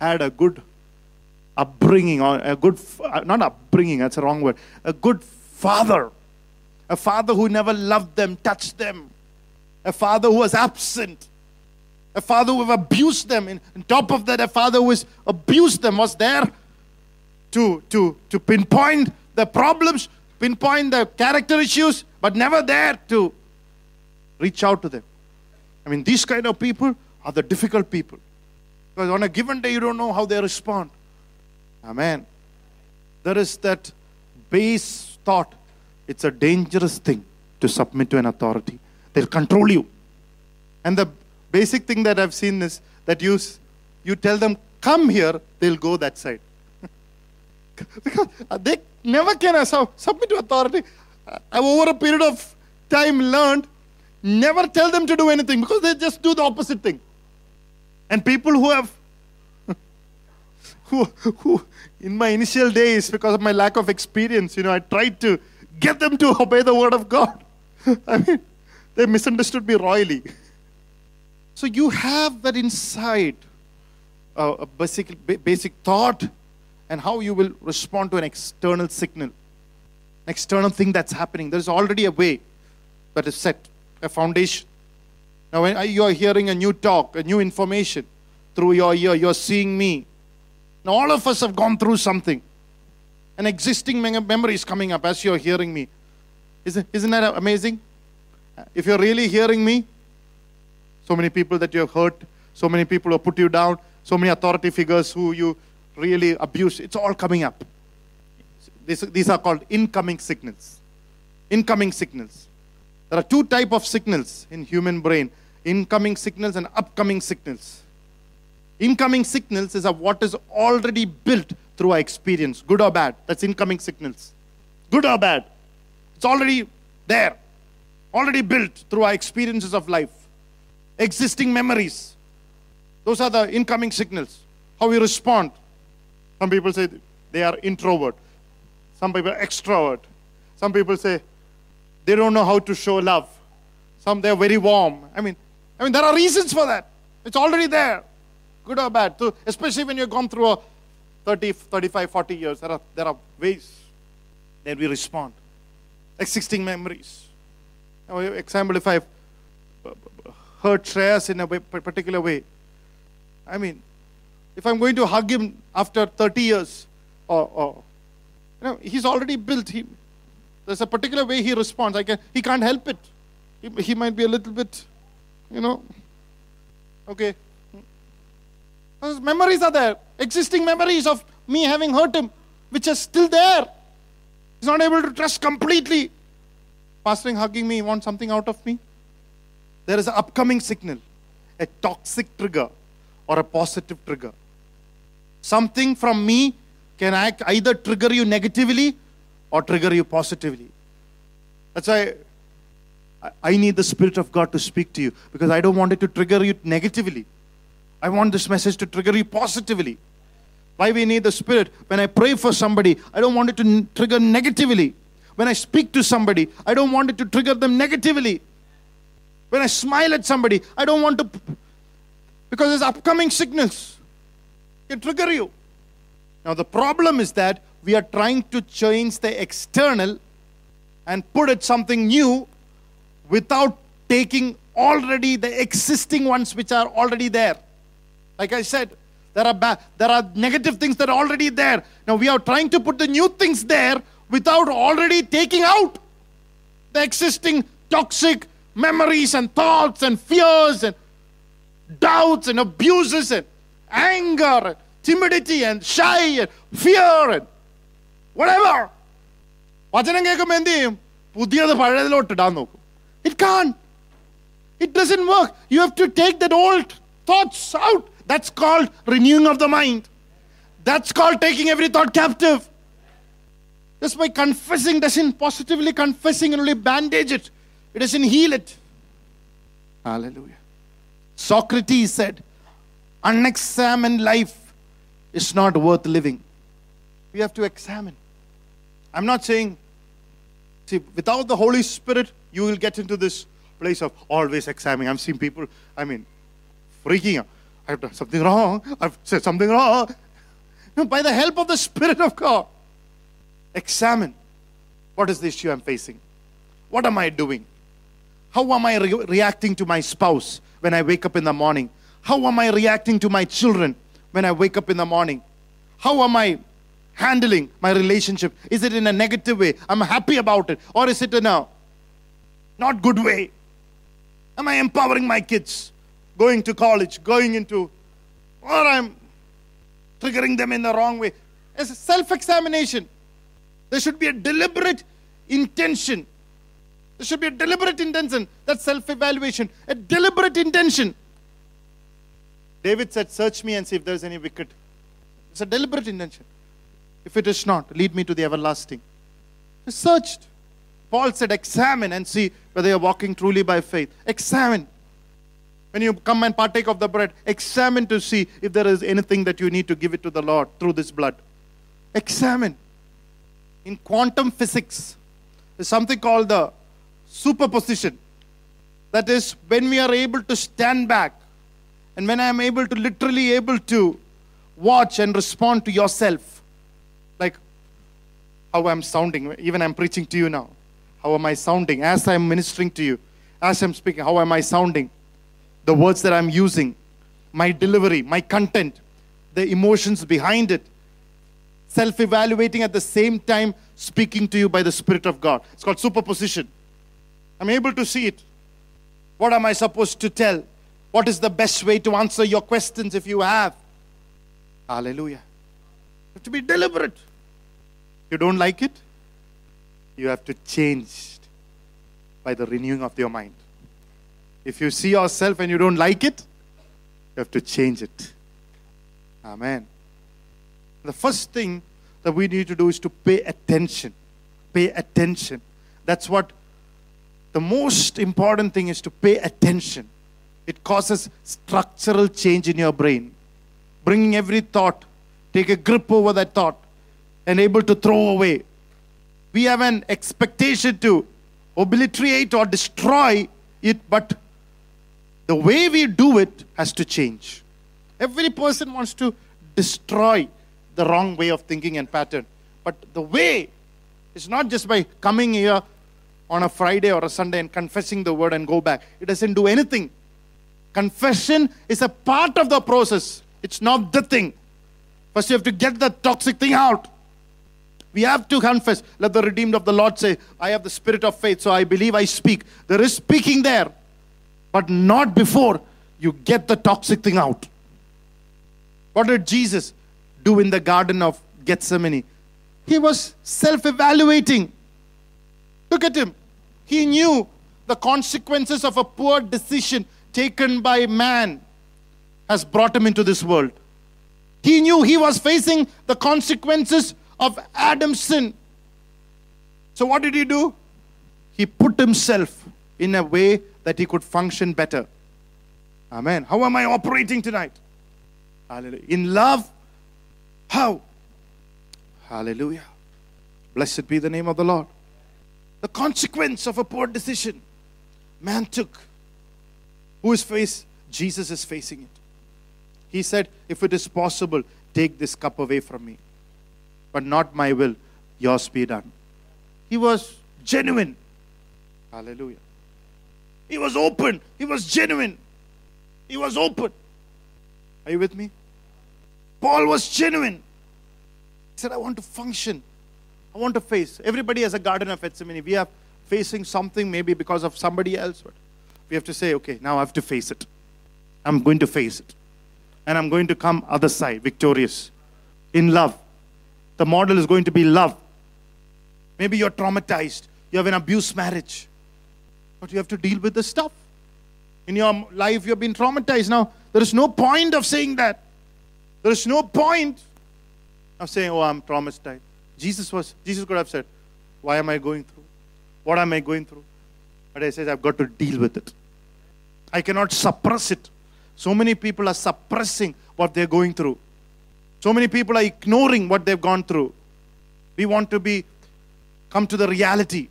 had a good upbringing or a good, uh, not upbringing, that's a wrong word, a good father. A father who never loved them, touched them. A father who was absent a father who abused them. And on top of that, a father who has abused them was there to, to, to pinpoint the problems, pinpoint the character issues, but never there to reach out to them. I mean, these kind of people are the difficult people. Because on a given day, you don't know how they respond. Amen. There is that base thought it's a dangerous thing to submit to an authority. They'll control you. And the basic thing that I've seen is that you, you tell them, come here, they'll go that side. because they never can uh, sub- submit to authority. I've over a period of time learned never tell them to do anything because they just do the opposite thing. And people who have who, who in my initial days because of my lack of experience you know i tried to get them to obey the word of god i mean they misunderstood me royally so you have that inside uh, a basic, basic thought and how you will respond to an external signal an external thing that's happening there's already a way that is set a foundation now when you are hearing a new talk a new information through your ear you're seeing me now, all of us have gone through something. An existing mem- memory is coming up as you're hearing me. Isn't, isn't that amazing? If you're really hearing me, so many people that you have hurt, so many people who put you down, so many authority figures who you really abuse, it's all coming up. These, these are called incoming signals. Incoming signals. There are two type of signals in human brain: incoming signals and upcoming signals. Incoming signals is of what is already built through our experience, good or bad. That's incoming signals. Good or bad. It's already there, already built through our experiences of life. Existing memories. Those are the incoming signals. How we respond. Some people say they are introvert. Some people are extrovert. Some people say they don't know how to show love. Some they're very warm. I mean, I mean there are reasons for that. It's already there good or bad. So especially when you've gone through a 30, 35, 40 years, there are, there are ways that we respond. Existing memories. Now, example, if I've hurt Shreyas in a way, particular way, I mean, if I'm going to hug him after 30 years, or, or you know, he's already built. He, there's a particular way he responds. I can, he can't help it. He, he might be a little bit, you know, okay, those memories are there. Existing memories of me having hurt him, which are still there. He's not able to trust completely. Pastoring hugging me, he wants something out of me. There is an upcoming signal, a toxic trigger or a positive trigger. Something from me can either trigger you negatively or trigger you positively. That's why I need the Spirit of God to speak to you because I don't want it to trigger you negatively. I want this message to trigger you positively. Why we need the Spirit? When I pray for somebody, I don't want it to trigger negatively. When I speak to somebody, I don't want it to trigger them negatively. When I smile at somebody, I don't want to, because there's upcoming signals can trigger you. Now, the problem is that we are trying to change the external and put it something new without taking already the existing ones which are already there. Like I said, there are ba- there are negative things that are already there. Now we are trying to put the new things there without already taking out the existing toxic memories and thoughts and fears and doubts and abuses and anger and timidity and shy and fear and whatever. വചനം കേൾക്കുമ്പോൾ എന്ത് ചെയ്യും പുതിയത് പഴയതിലോട്ട് ഇടാൻ നോക്കും it can't It doesn't work. You have to take that old thoughts out. That's called renewing of the mind. That's called taking every thought captive. Just by confessing doesn't positively confessing and only bandage it. It doesn't heal it. Hallelujah. Socrates said, unexamined life is not worth living. We have to examine. I'm not saying, see, without the Holy Spirit, you will get into this place of always examining. I've seen people, I mean, freaking out. I've done something wrong. I've said something wrong. No, by the help of the Spirit of God, examine what is the issue I'm facing? What am I doing? How am I re- reacting to my spouse when I wake up in the morning? How am I reacting to my children when I wake up in the morning? How am I handling my relationship? Is it in a negative way? I'm happy about it. Or is it in a not good way? Am I empowering my kids? Going to college, going into, or I'm triggering them in the wrong way. It's a self examination. There should be a deliberate intention. There should be a deliberate intention. That's self evaluation. A deliberate intention. David said, Search me and see if there's any wicked. It's a deliberate intention. If it is not, lead me to the everlasting. He searched. Paul said, Examine and see whether you're walking truly by faith. Examine. When you come and partake of the bread, examine to see if there is anything that you need to give it to the Lord through this blood. Examine. In quantum physics, there's something called the superposition. That is, when we are able to stand back and when I am able to literally able to watch and respond to yourself, like how I'm sounding, even I'm preaching to you now. How am I sounding as I'm ministering to you, as I'm speaking? How am I sounding? The words that I'm using, my delivery, my content, the emotions behind it, self evaluating at the same time speaking to you by the Spirit of God. It's called superposition. I'm able to see it. What am I supposed to tell? What is the best way to answer your questions if you have? Hallelujah. You have to be deliberate. You don't like it? You have to change by the renewing of your mind. If you see yourself and you don't like it, you have to change it. Amen. The first thing that we need to do is to pay attention. Pay attention. That's what the most important thing is to pay attention. It causes structural change in your brain, bringing every thought, take a grip over that thought, and able to throw away. We have an expectation to obliterate or destroy it, but the way we do it has to change. Every person wants to destroy the wrong way of thinking and pattern. But the way is not just by coming here on a Friday or a Sunday and confessing the word and go back. It doesn't do anything. Confession is a part of the process, it's not the thing. First, you have to get the toxic thing out. We have to confess. Let the redeemed of the Lord say, I have the spirit of faith, so I believe I speak. There is speaking there, but not before you get the toxic thing out. What did Jesus do in the Garden of Gethsemane? He was self evaluating. Look at him. He knew the consequences of a poor decision taken by man has brought him into this world. He knew he was facing the consequences of Adam's sin. So, what did he do? He put himself in a way that he could function better. Amen. How am I operating tonight? Hallelujah. In love, how? Hallelujah. Blessed be the name of the Lord. The consequence of a poor decision man took. Who is face? Jesus is facing it. He said, If it is possible, take this cup away from me but not my will, yours be done. He was genuine. Hallelujah. He was open. He was genuine. He was open. Are you with me? Paul was genuine. He said, I want to function. I want to face. Everybody has a garden of Gethsemane. We are facing something maybe because of somebody else. We have to say, okay, now I have to face it. I'm going to face it. And I'm going to come other side victorious in love the model is going to be love. Maybe you're traumatized. You have an abuse marriage. But you have to deal with the stuff. In your life, you've been traumatized. Now, there is no point of saying that. There is no point of saying, Oh, I'm traumatized. Jesus was, Jesus could have said, Why am I going through? What am I going through? But I said, I've got to deal with it. I cannot suppress it. So many people are suppressing what they're going through. So many people are ignoring what they've gone through. We want to be come to the reality.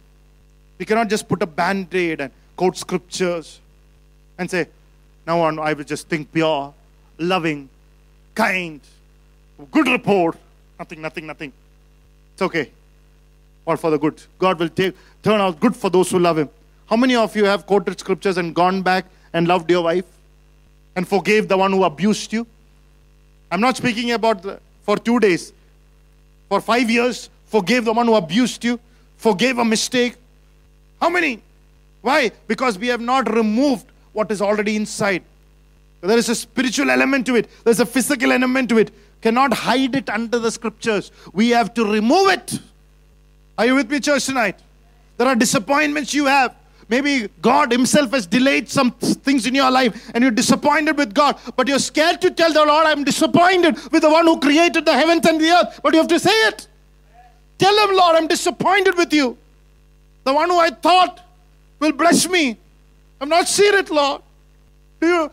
We cannot just put a band-aid and quote scriptures and say, now on I will just think pure, loving, kind, good report. Nothing, nothing, nothing. It's okay. All for the good. God will take, turn out good for those who love Him. How many of you have quoted scriptures and gone back and loved your wife and forgave the one who abused you? I'm not speaking about the, for two days. For five years, forgave the one who abused you, forgave a mistake. How many? Why? Because we have not removed what is already inside. There is a spiritual element to it, there's a physical element to it. Cannot hide it under the scriptures. We have to remove it. Are you with me, church, tonight? There are disappointments you have. Maybe God Himself has delayed some things in your life and you're disappointed with God, but you're scared to tell the Lord, I'm disappointed with the one who created the heavens and the earth. But you have to say it. Tell Him, Lord, I'm disappointed with you. The one who I thought will bless me. I'm not seen it, Lord. Do you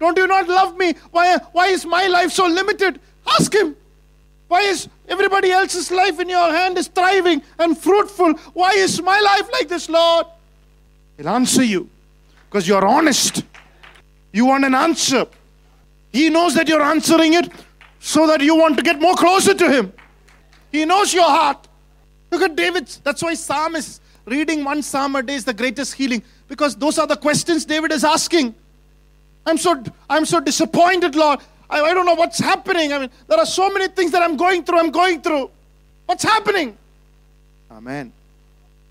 don't you not love me? Why, why is my life so limited? Ask him. Why is everybody else's life in your hand is thriving and fruitful? Why is my life like this, Lord? He'll answer you because you're honest. You want an answer. He knows that you're answering it so that you want to get more closer to Him. He knows your heart. Look at David. That's why Psalm is reading one Psalm a day is the greatest healing because those are the questions David is asking. I'm so, I'm so disappointed, Lord. I, I don't know what's happening. I mean, there are so many things that I'm going through. I'm going through. What's happening? Amen.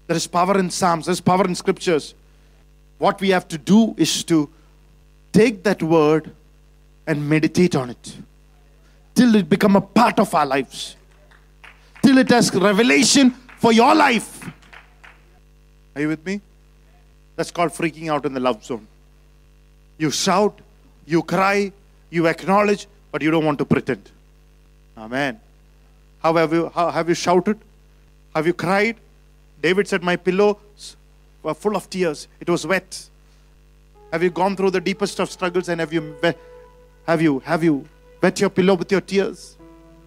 There is power in Psalms, there's power in scriptures. What we have to do is to take that word and meditate on it till it become a part of our lives. Till it has revelation for your life. Are you with me? That's called freaking out in the love zone. You shout, you cry, you acknowledge, but you don't want to pretend. Amen. How have you, how have you shouted? Have you cried? David said, My pillows were full of tears. It was wet. Have you gone through the deepest of struggles and have you have you have you wet your pillow with your tears?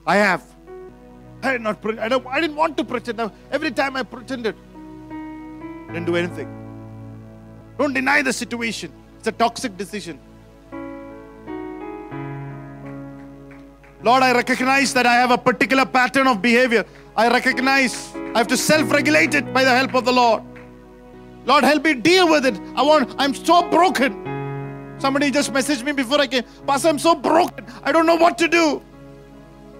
I have. I did not I, don't, I didn't want to pretend. Every time I pretended, didn't do anything. Don't deny the situation. It's a toxic decision. Lord, I recognize that I have a particular pattern of behavior. I recognize I have to self regulate it by the help of the Lord. Lord, help me deal with it. I want, I'm so broken. Somebody just messaged me before I came. Pastor, I'm so broken. I don't know what to do.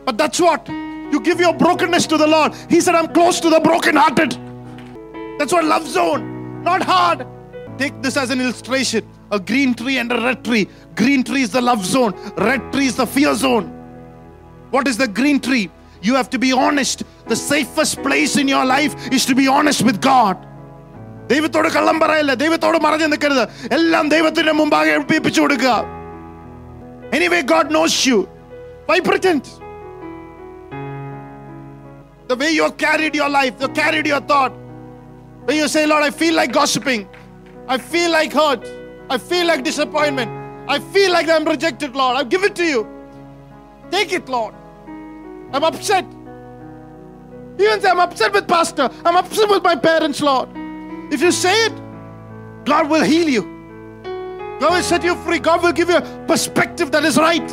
But that's what. You give your brokenness to the Lord. He said, I'm close to the brokenhearted. That's what love zone. Not hard. Take this as an illustration a green tree and a red tree. Green tree is the love zone, red tree is the fear zone. What is the green tree? You have to be honest. The safest place in your life is to be honest with God. ദൈവത്തോട് കള്ളം പറയല്ല ദൈവത്തോട് മറഞ്ഞു നിൽക്കരുത് എല്ലാം ദൈവത്തിന്റെ മുമ്പാകെ ഏൽപ്പിച്ചു കൊടുക്കുക anyway God knows you Y pretend the way you have carried your life you carried your thought when you say lord i feel like gossiping i feel like hurt I feel like disappointment. I feel like I'm rejected, Lord. I give it to you. Take it, Lord. I'm upset. Even say I'm upset with pastor. I'm upset with my parents, Lord. If you say it, God will heal you. God will set you free. God will give you a perspective that is right.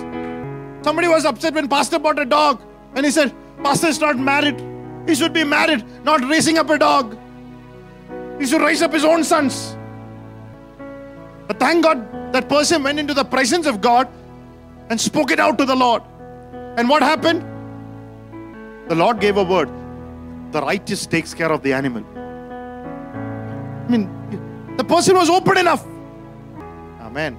Somebody was upset when pastor bought a dog and he said, Pastor is not married. He should be married, not raising up a dog. He should raise up his own sons. But thank God that person went into the presence of God and spoke it out to the Lord. And what happened? The Lord gave a word. The righteous takes care of the animal. I mean, the person was open enough. Amen.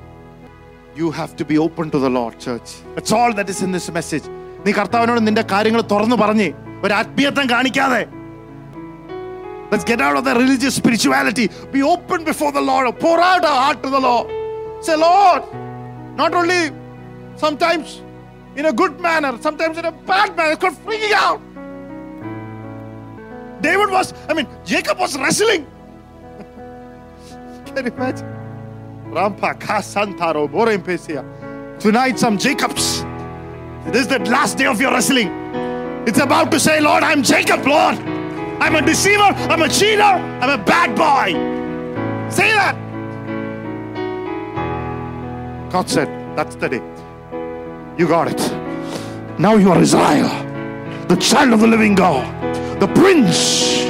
You have to be open to the Lord, church. That's all that is in this message. നീ കർത്താവിനോട് നിന്റെ കാര്യങ്ങൾ തുറന്നു പറഞ്ഞ് ഒരു ആത്മീയത്വം കാണിക്കാതെ Let's get out of the religious spirituality. Be open before the Lord. Pour out our heart to the Lord. Say, Lord, not only sometimes in a good manner, sometimes in a bad manner. It's called freaking out. David was, I mean, Jacob was wrestling. Can you imagine? Rampa Kasantaro Borempesia. Tonight, some Jacobs. This is the last day of your wrestling. It's about to say, Lord, I'm Jacob, Lord. I'm a deceiver. I'm a cheater. I'm a bad boy. Say that. God said, That's the day. You got it. Now you are Israel, the child of the living God, the prince.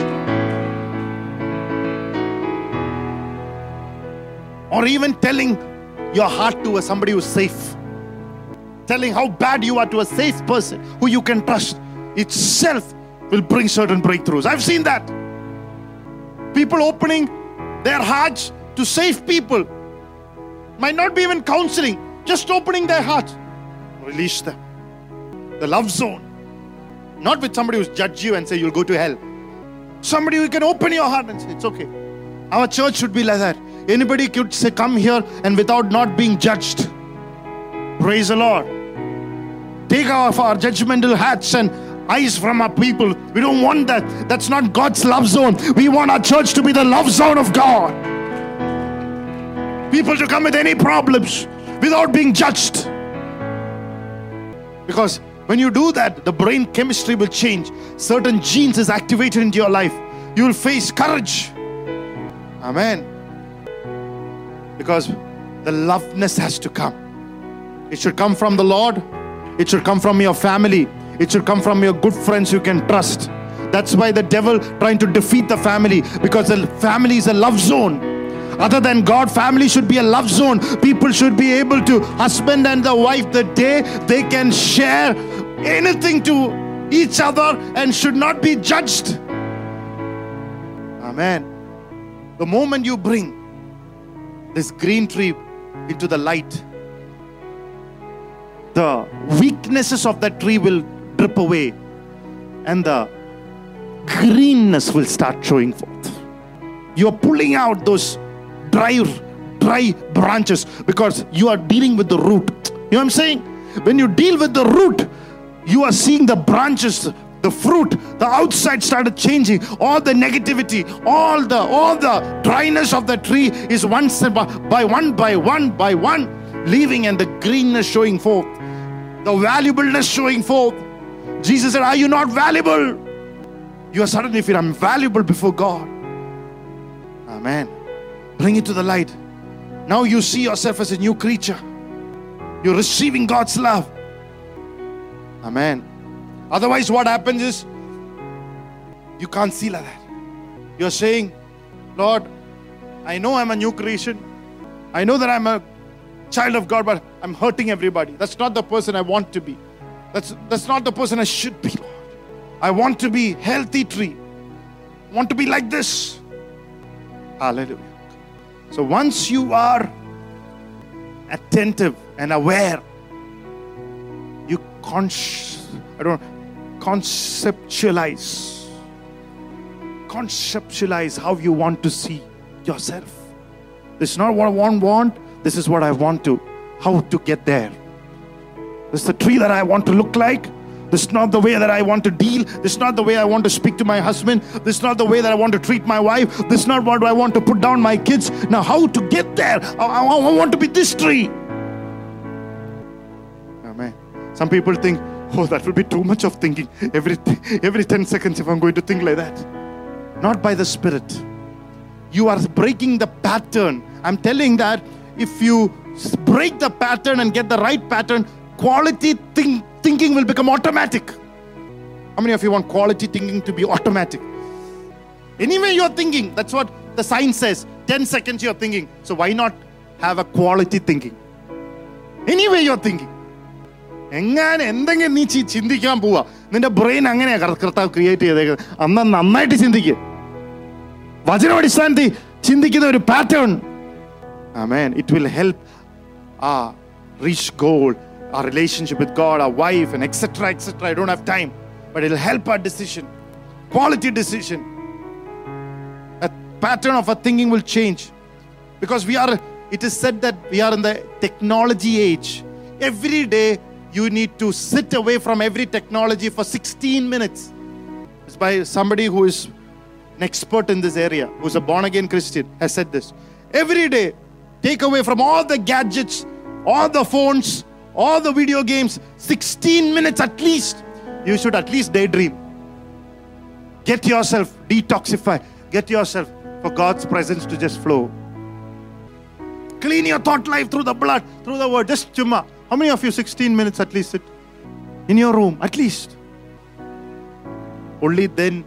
Or even telling your heart to somebody who's safe. Telling how bad you are to a safe person who you can trust itself will bring certain breakthroughs. I've seen that. People opening their hearts to save people. Might not be even counseling, just opening their hearts. Release them. The love zone. Not with somebody who's judge you and say you'll go to hell. Somebody who can open your heart and say, It's okay. Our church should be like that. Anybody could say, Come here and without not being judged. Praise the Lord. Take off our judgmental hats and eyes from our people. We don't want that. That's not God's love zone. We want our church to be the love zone of God. People to come with any problems without being judged. Because when you do that, the brain chemistry will change. Certain genes is activated into your life. You will face courage. Amen. Because the loveness has to come. It should come from the Lord. It should come from your family. It should come from your good friends you can trust. That's why the devil trying to defeat the family because the family is a love zone. Other than God, family should be a love zone. People should be able to, husband and the wife, the day they can share anything to each other and should not be judged. Amen. The moment you bring this green tree into the light, the weaknesses of that tree will drip away and the greenness will start showing forth. You are pulling out those dry, dry branches because you are dealing with the root. You know what I'm saying? When you deal with the root, you are seeing the branches, the fruit, the outside started changing. All the negativity, all the all the dryness of the tree is one by one by one by one leaving, and the greenness showing forth, the valuableness showing forth. Jesus said, Are you not valuable? You are suddenly feeling I'm valuable before God. Amen. Bring it to the light. Now you see yourself as a new creature. You're receiving God's love. Amen. Otherwise, what happens is you can't see like that. You're saying, Lord, I know I'm a new creation. I know that I'm a child of God, but I'm hurting everybody. That's not the person I want to be. That's, that's not the person I should be, Lord. I want to be healthy tree. I want to be like this. Hallelujah. So once you are attentive and aware, you conscious, I don't conceptualize. Conceptualize how you want to see yourself. This is not what I want, want. This is what I want to. How to get there. This is the tree that I want to look like. This is not the way that I want to deal. This is not the way I want to speak to my husband. This is not the way that I want to treat my wife. This is not what I want to put down my kids. Now, how to get there? I, I, I want to be this tree. Amen. Some people think, oh, that will be too much of thinking. Every, every 10 seconds, if I'm going to think like that. Not by the Spirit. You are breaking the pattern. I'm telling that if you break the pattern and get the right pattern, quality think, thinking will become automatic. How many of you want quality thinking to be automatic? Anyway, you're thinking, that's what the sign says. 10 seconds you're thinking. So why not have a quality thinking? Anyway, you're thinking. എങ്ങനെ എന്തെങ്കിലും നീ ചിന്തിക്കാൻ പോവാ നിന്റെ brain അങ്ങനെയാ കർ- കർത്താവ് create ചെയ്തേക്കുന്നത് അന്ന് നന്നായിട്ട് ചിന്തിക്കുക വചനം അടിസ്ഥാനത്തിൽ ചിന്തിക്കുന്ന ഒരു pattern. It will help our reach goal, our relationship with God, our wife, and etc. etc. I don't have time, but it'll help our decision, quality decision. A pattern of our thinking will change because we are. It is said that we are in the technology age. Every day you need to sit away from every technology for 16 minutes. It's by somebody who is an expert in this area, who's a born again Christian, has said this. Every day, take away from all the gadgets, all the phones, all the video games, 16 minutes at least. You should at least daydream. Get yourself, detoxify, get yourself for God's presence to just flow. Clean your thought life through the blood, through the word. Just chumma. How many of you 16 minutes at least sit in your room? At least. Only then,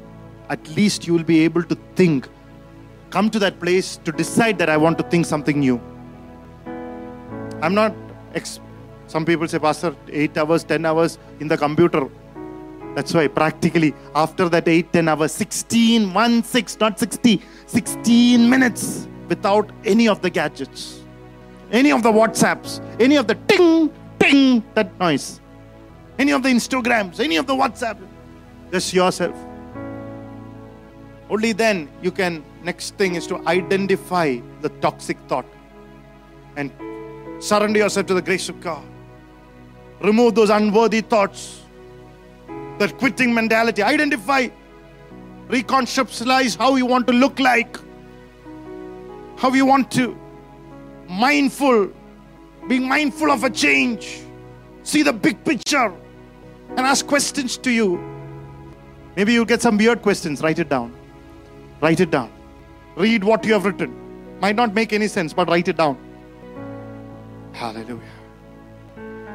at least you will be able to think. Come to that place to decide that I want to think something new. I'm not, ex- some people say, Pastor, 8 hours, 10 hours in the computer. That's why practically after that 8, 10 hours, 16, 1, 6, not 60, 16 minutes without any of the gadgets, any of the WhatsApps, any of the ting, ting, that noise, any of the Instagrams, any of the WhatsApp. Just yourself. Only then you can, next thing is to identify the toxic thought and surrender yourself to the grace of God. Remove those unworthy thoughts, that quitting mentality. Identify, reconceptualize how you want to look like, how you want to. Mindful, being mindful of a change. See the big picture and ask questions to you. Maybe you'll get some weird questions. Write it down. Write it down. Read what you have written. Might not make any sense, but write it down. Hallelujah.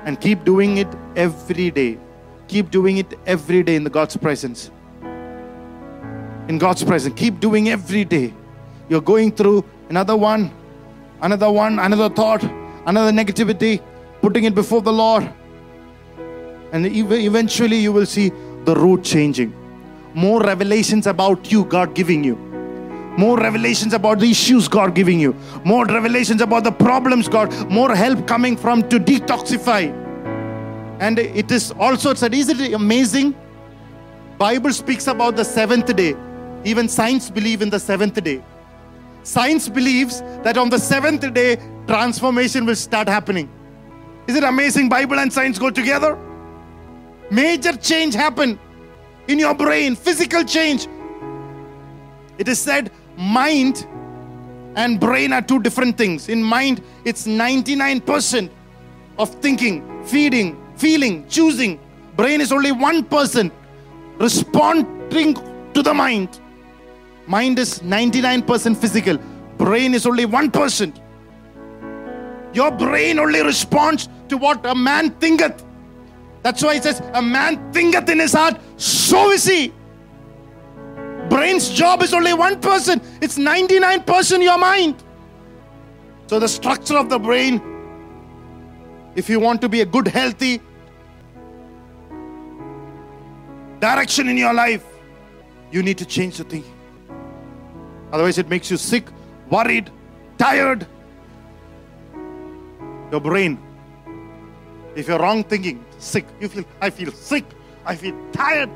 And keep doing it every day. Keep doing it every day in the God's presence. In God's presence. Keep doing every day. You're going through another one, another one, another thought, another negativity, putting it before the Lord. And ev- eventually you will see the root changing. More revelations about you, God giving you. More revelations about the issues God giving you. More revelations about the problems God. More help coming from to detoxify. And it is also said, is it amazing? Bible speaks about the seventh day. Even science believe in the seventh day. Science believes that on the seventh day, transformation will start happening. Is it amazing? Bible and science go together. Major change happen in your brain, physical change. It is said mind and brain are two different things. In mind, it's 99% of thinking, feeding, feeling, choosing. Brain is only 1% responding to the mind. Mind is 99% physical, brain is only 1%. Your brain only responds to what a man thinketh. That's why it says, A man thinketh in his heart, so is he. Brain's job is only 1%, person, it's 99% your mind. So, the structure of the brain, if you want to be a good, healthy direction in your life, you need to change the thing. Otherwise, it makes you sick, worried, tired. Your brain, if you're wrong thinking, sick, you feel, I feel sick, I feel tired.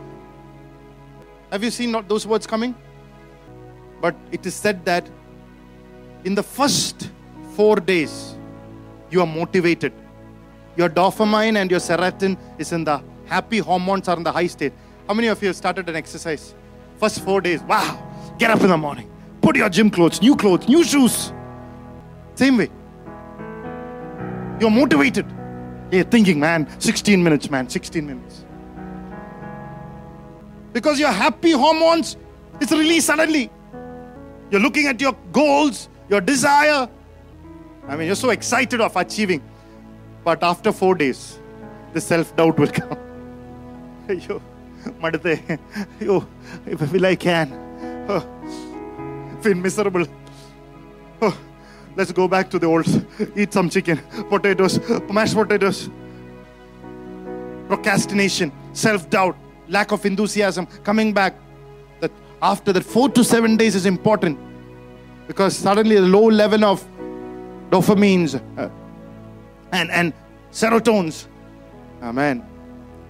Have you seen not those words coming? But it is said that in the first four days, you are motivated. Your dopamine and your serotonin is in the happy hormones are in the high state. How many of you have started an exercise? First four days, wow, get up in the morning, put your gym clothes, new clothes, new shoes. Same way. You're motivated. You're thinking, man, 16 minutes, man, 16 minutes because your happy hormones is released suddenly. You're looking at your goals, your desire. I mean, you're so excited of achieving. But after four days, the self-doubt will come. you, I you, I can? Oh, feel miserable. Oh, let's go back to the old. Eat some chicken, potatoes, mashed potatoes. Procrastination, self-doubt lack of enthusiasm coming back that after that four to seven days is important. Because suddenly the low level of dopamines uh, and and serotonins amen.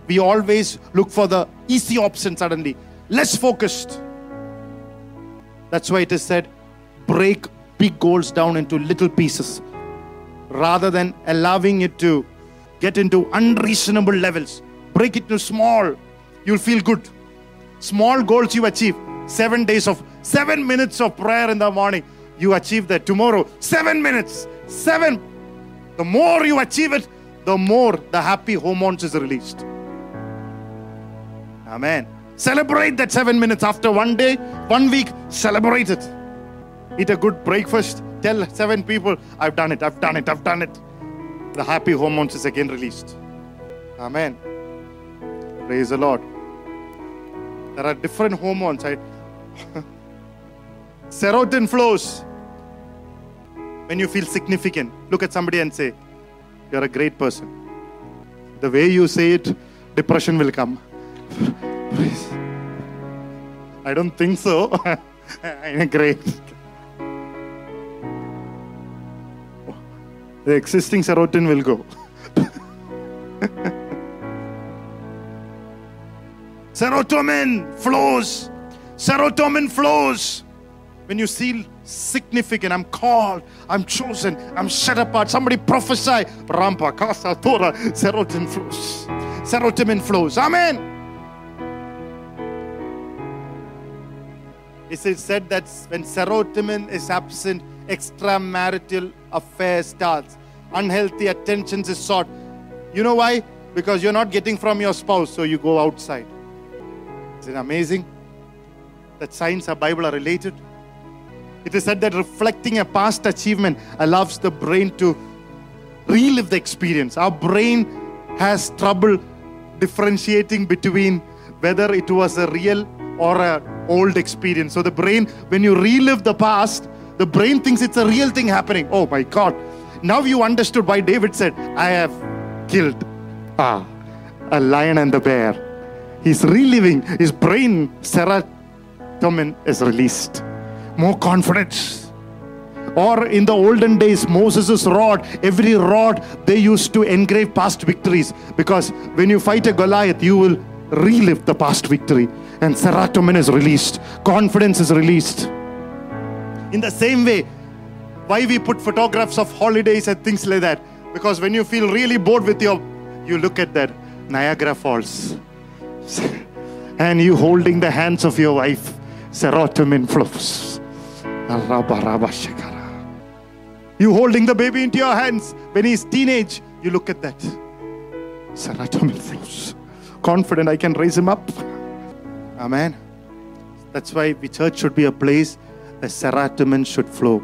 We always look for the easy option suddenly, less focused. That's why it is said, break big goals down into little pieces rather than allowing it to get into unreasonable levels. Break it to small, you'll feel good. Small goals you achieve. Seven days of seven minutes of prayer in the morning, you achieve that. Tomorrow, seven minutes, seven. The more you achieve it, the more the happy hormones is released. Amen. Celebrate that seven minutes after one day, one week, celebrate it. Eat a good breakfast. Tell seven people, I've done it, I've done it, I've done it. The happy hormones is again released. Amen. Praise the Lord. There are different hormones. I, serotonin flows when you feel significant. Look at somebody and say, You're a great person. The way you say it, depression will come. Please. I don't think so. I'm great. The existing serotonin will go. Serotonin flows. Serotonin flows. When you feel significant, I'm called, I'm chosen, I'm set apart. Somebody prophesy. Rampa, Kasa, Tora, serotonin flows. Serotonin flows. Amen. It is said that when serotonin is absent, extramarital affair starts. Unhealthy attentions is sought. You know why? Because you're not getting from your spouse, so you go outside. Isn't amazing that science and Bible are related? It is said that reflecting a past achievement allows the brain to relive the experience. Our brain has trouble differentiating between whether it was a real or a old experience. So the brain, when you relive the past, the brain thinks it's a real thing happening. Oh my God. Now you understood why David said, I have killed ah, a lion and the bear. He's reliving his brain, serotonin is released. More confidence. Or in the olden days, Moses' rod, every rod they used to engrave past victories because when you fight a Goliath, you will relive the past victory. And serotonin is released, confidence is released. In the same way, why we put photographs of holidays and things like that? Because when you feel really bored with your, you look at that Niagara Falls, and you holding the hands of your wife, serotonin flows. You holding the baby into your hands when he's teenage, you look at that. Serotonin flows. Confident I can raise him up. Amen. That's why the church should be a place where serotonin should flow.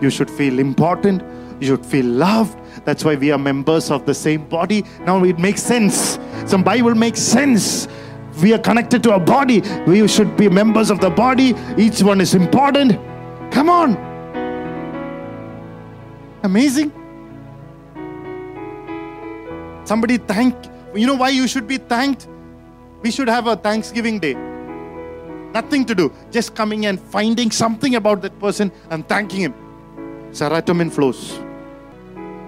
You should feel important. You should feel loved. That's why we are members of the same body. Now it makes sense. Some Bible makes sense. We are connected to a body. We should be members of the body. Each one is important. Come on. Amazing. Somebody thank. You know why you should be thanked? We should have a Thanksgiving day. Nothing to do. Just coming and finding something about that person and thanking him. Serotonin flows.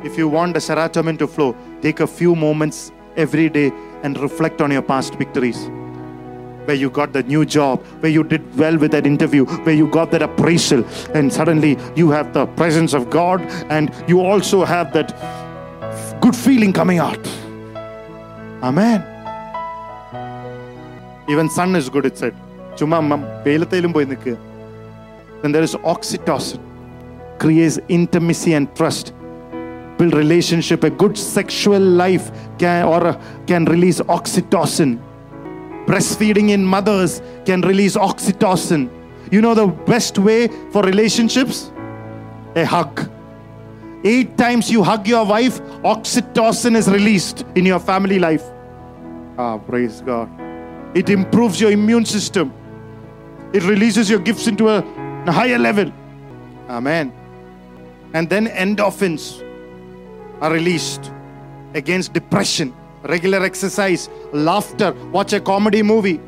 If you want the serotonin to flow, take a few moments every day and reflect on your past victories. Where you got the new job, where you did well with that interview, where you got that appraisal, and suddenly you have the presence of God, and you also have that good feeling coming out. Amen. Even sun is good, it said. ചുമ്മാ മ- വെയിലത്തേലും പോയി നിൽക്കുക then there is oxytocin creates intimacy and trust build relationship a good sexual life can or can release oxytocin. Breastfeeding in mothers can release oxytocin. You know the best way for relationships? A hug. Eight times you hug your wife oxytocin is released in your family life. Ah praise god. It improves your immune system. It releases your gifts into a, a higher level. Amen. And then endorphins are released against depression, regular exercise, laughter, watch a comedy movie,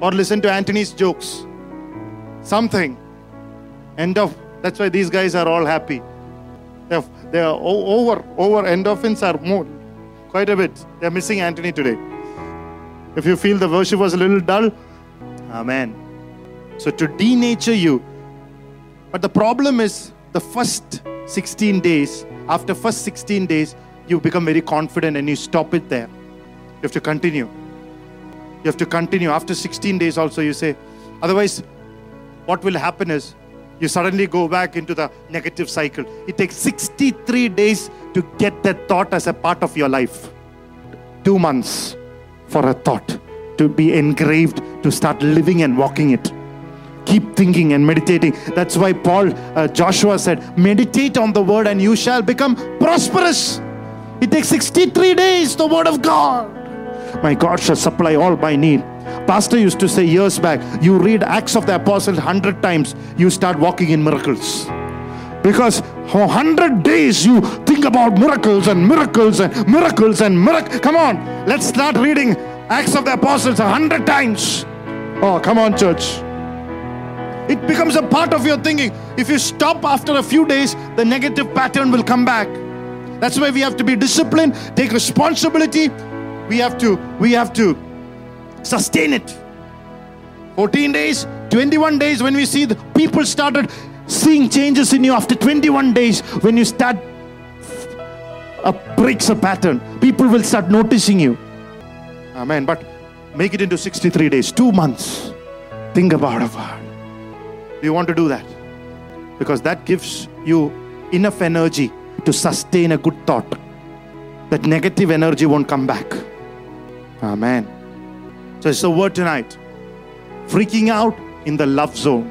or listen to Anthony's jokes. Something. End of. That's why these guys are all happy. They're, they're over, over endorphins are more, quite a bit. They're missing Anthony today. If you feel the worship was a little dull, Amen. So to denature you. But the problem is the first 16 days, after first 16 days, you become very confident and you stop it there. You have to continue. You have to continue. After 16 days also you say, otherwise, what will happen is you suddenly go back into the negative cycle. It takes 63 days to get that thought as a part of your life. Two months for a thought to be engraved, to start living and walking it. Keep thinking and meditating. That's why Paul, uh, Joshua said, Meditate on the word and you shall become prosperous. It takes 63 days, the word of God. My God shall supply all my need. Pastor used to say years back, you read Acts of the Apostles 100 times, you start walking in miracles. Because for 100 days you think about miracles and miracles and miracles and miracles. Come on, let's start reading Acts of the Apostles 100 times. Oh, come on, church. It becomes a part of your thinking. If you stop after a few days, the negative pattern will come back. That's why we have to be disciplined, take responsibility. We have to, we have to sustain it. 14 days, 21 days, when we see the people started seeing changes in you after 21 days, when you start a breaks a pattern, people will start noticing you. Amen. But make it into 63 days, two months. Think about word. You want to do that? Because that gives you enough energy to sustain a good thought. That negative energy won't come back. Amen. So it's the word tonight. Freaking out in the love zone.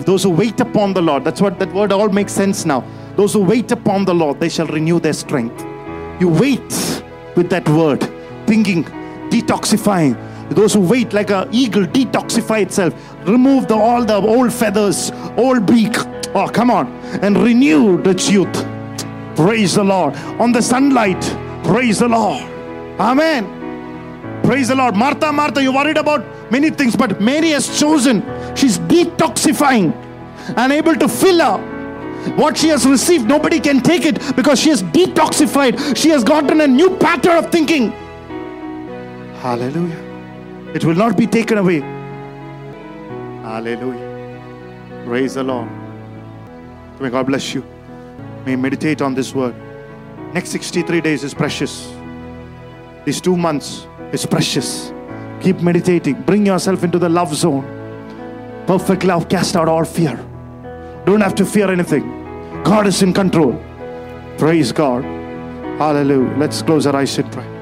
Those who wait upon the Lord, that's what that word all makes sense now. Those who wait upon the Lord, they shall renew their strength. You wait with that word, thinking, detoxifying. Those who wait like an eagle, detoxify itself, remove the, all the old feathers, old beak. Oh, come on, and renew the youth. Praise the Lord. On the sunlight, praise the Lord. Amen. Praise the Lord. Martha, Martha, you're worried about many things, but Mary has chosen. She's detoxifying and able to fill her. What she has received, nobody can take it because she has detoxified. She has gotten a new pattern of thinking. Hallelujah. It will not be taken away. Hallelujah. Praise the Lord. May God bless you. May meditate on this word. Next 63 days is precious. These two months is precious. Keep meditating. Bring yourself into the love zone. Perfect love cast out all fear. Don't have to fear anything. God is in control. Praise God. Hallelujah. Let's close our eyes and pray.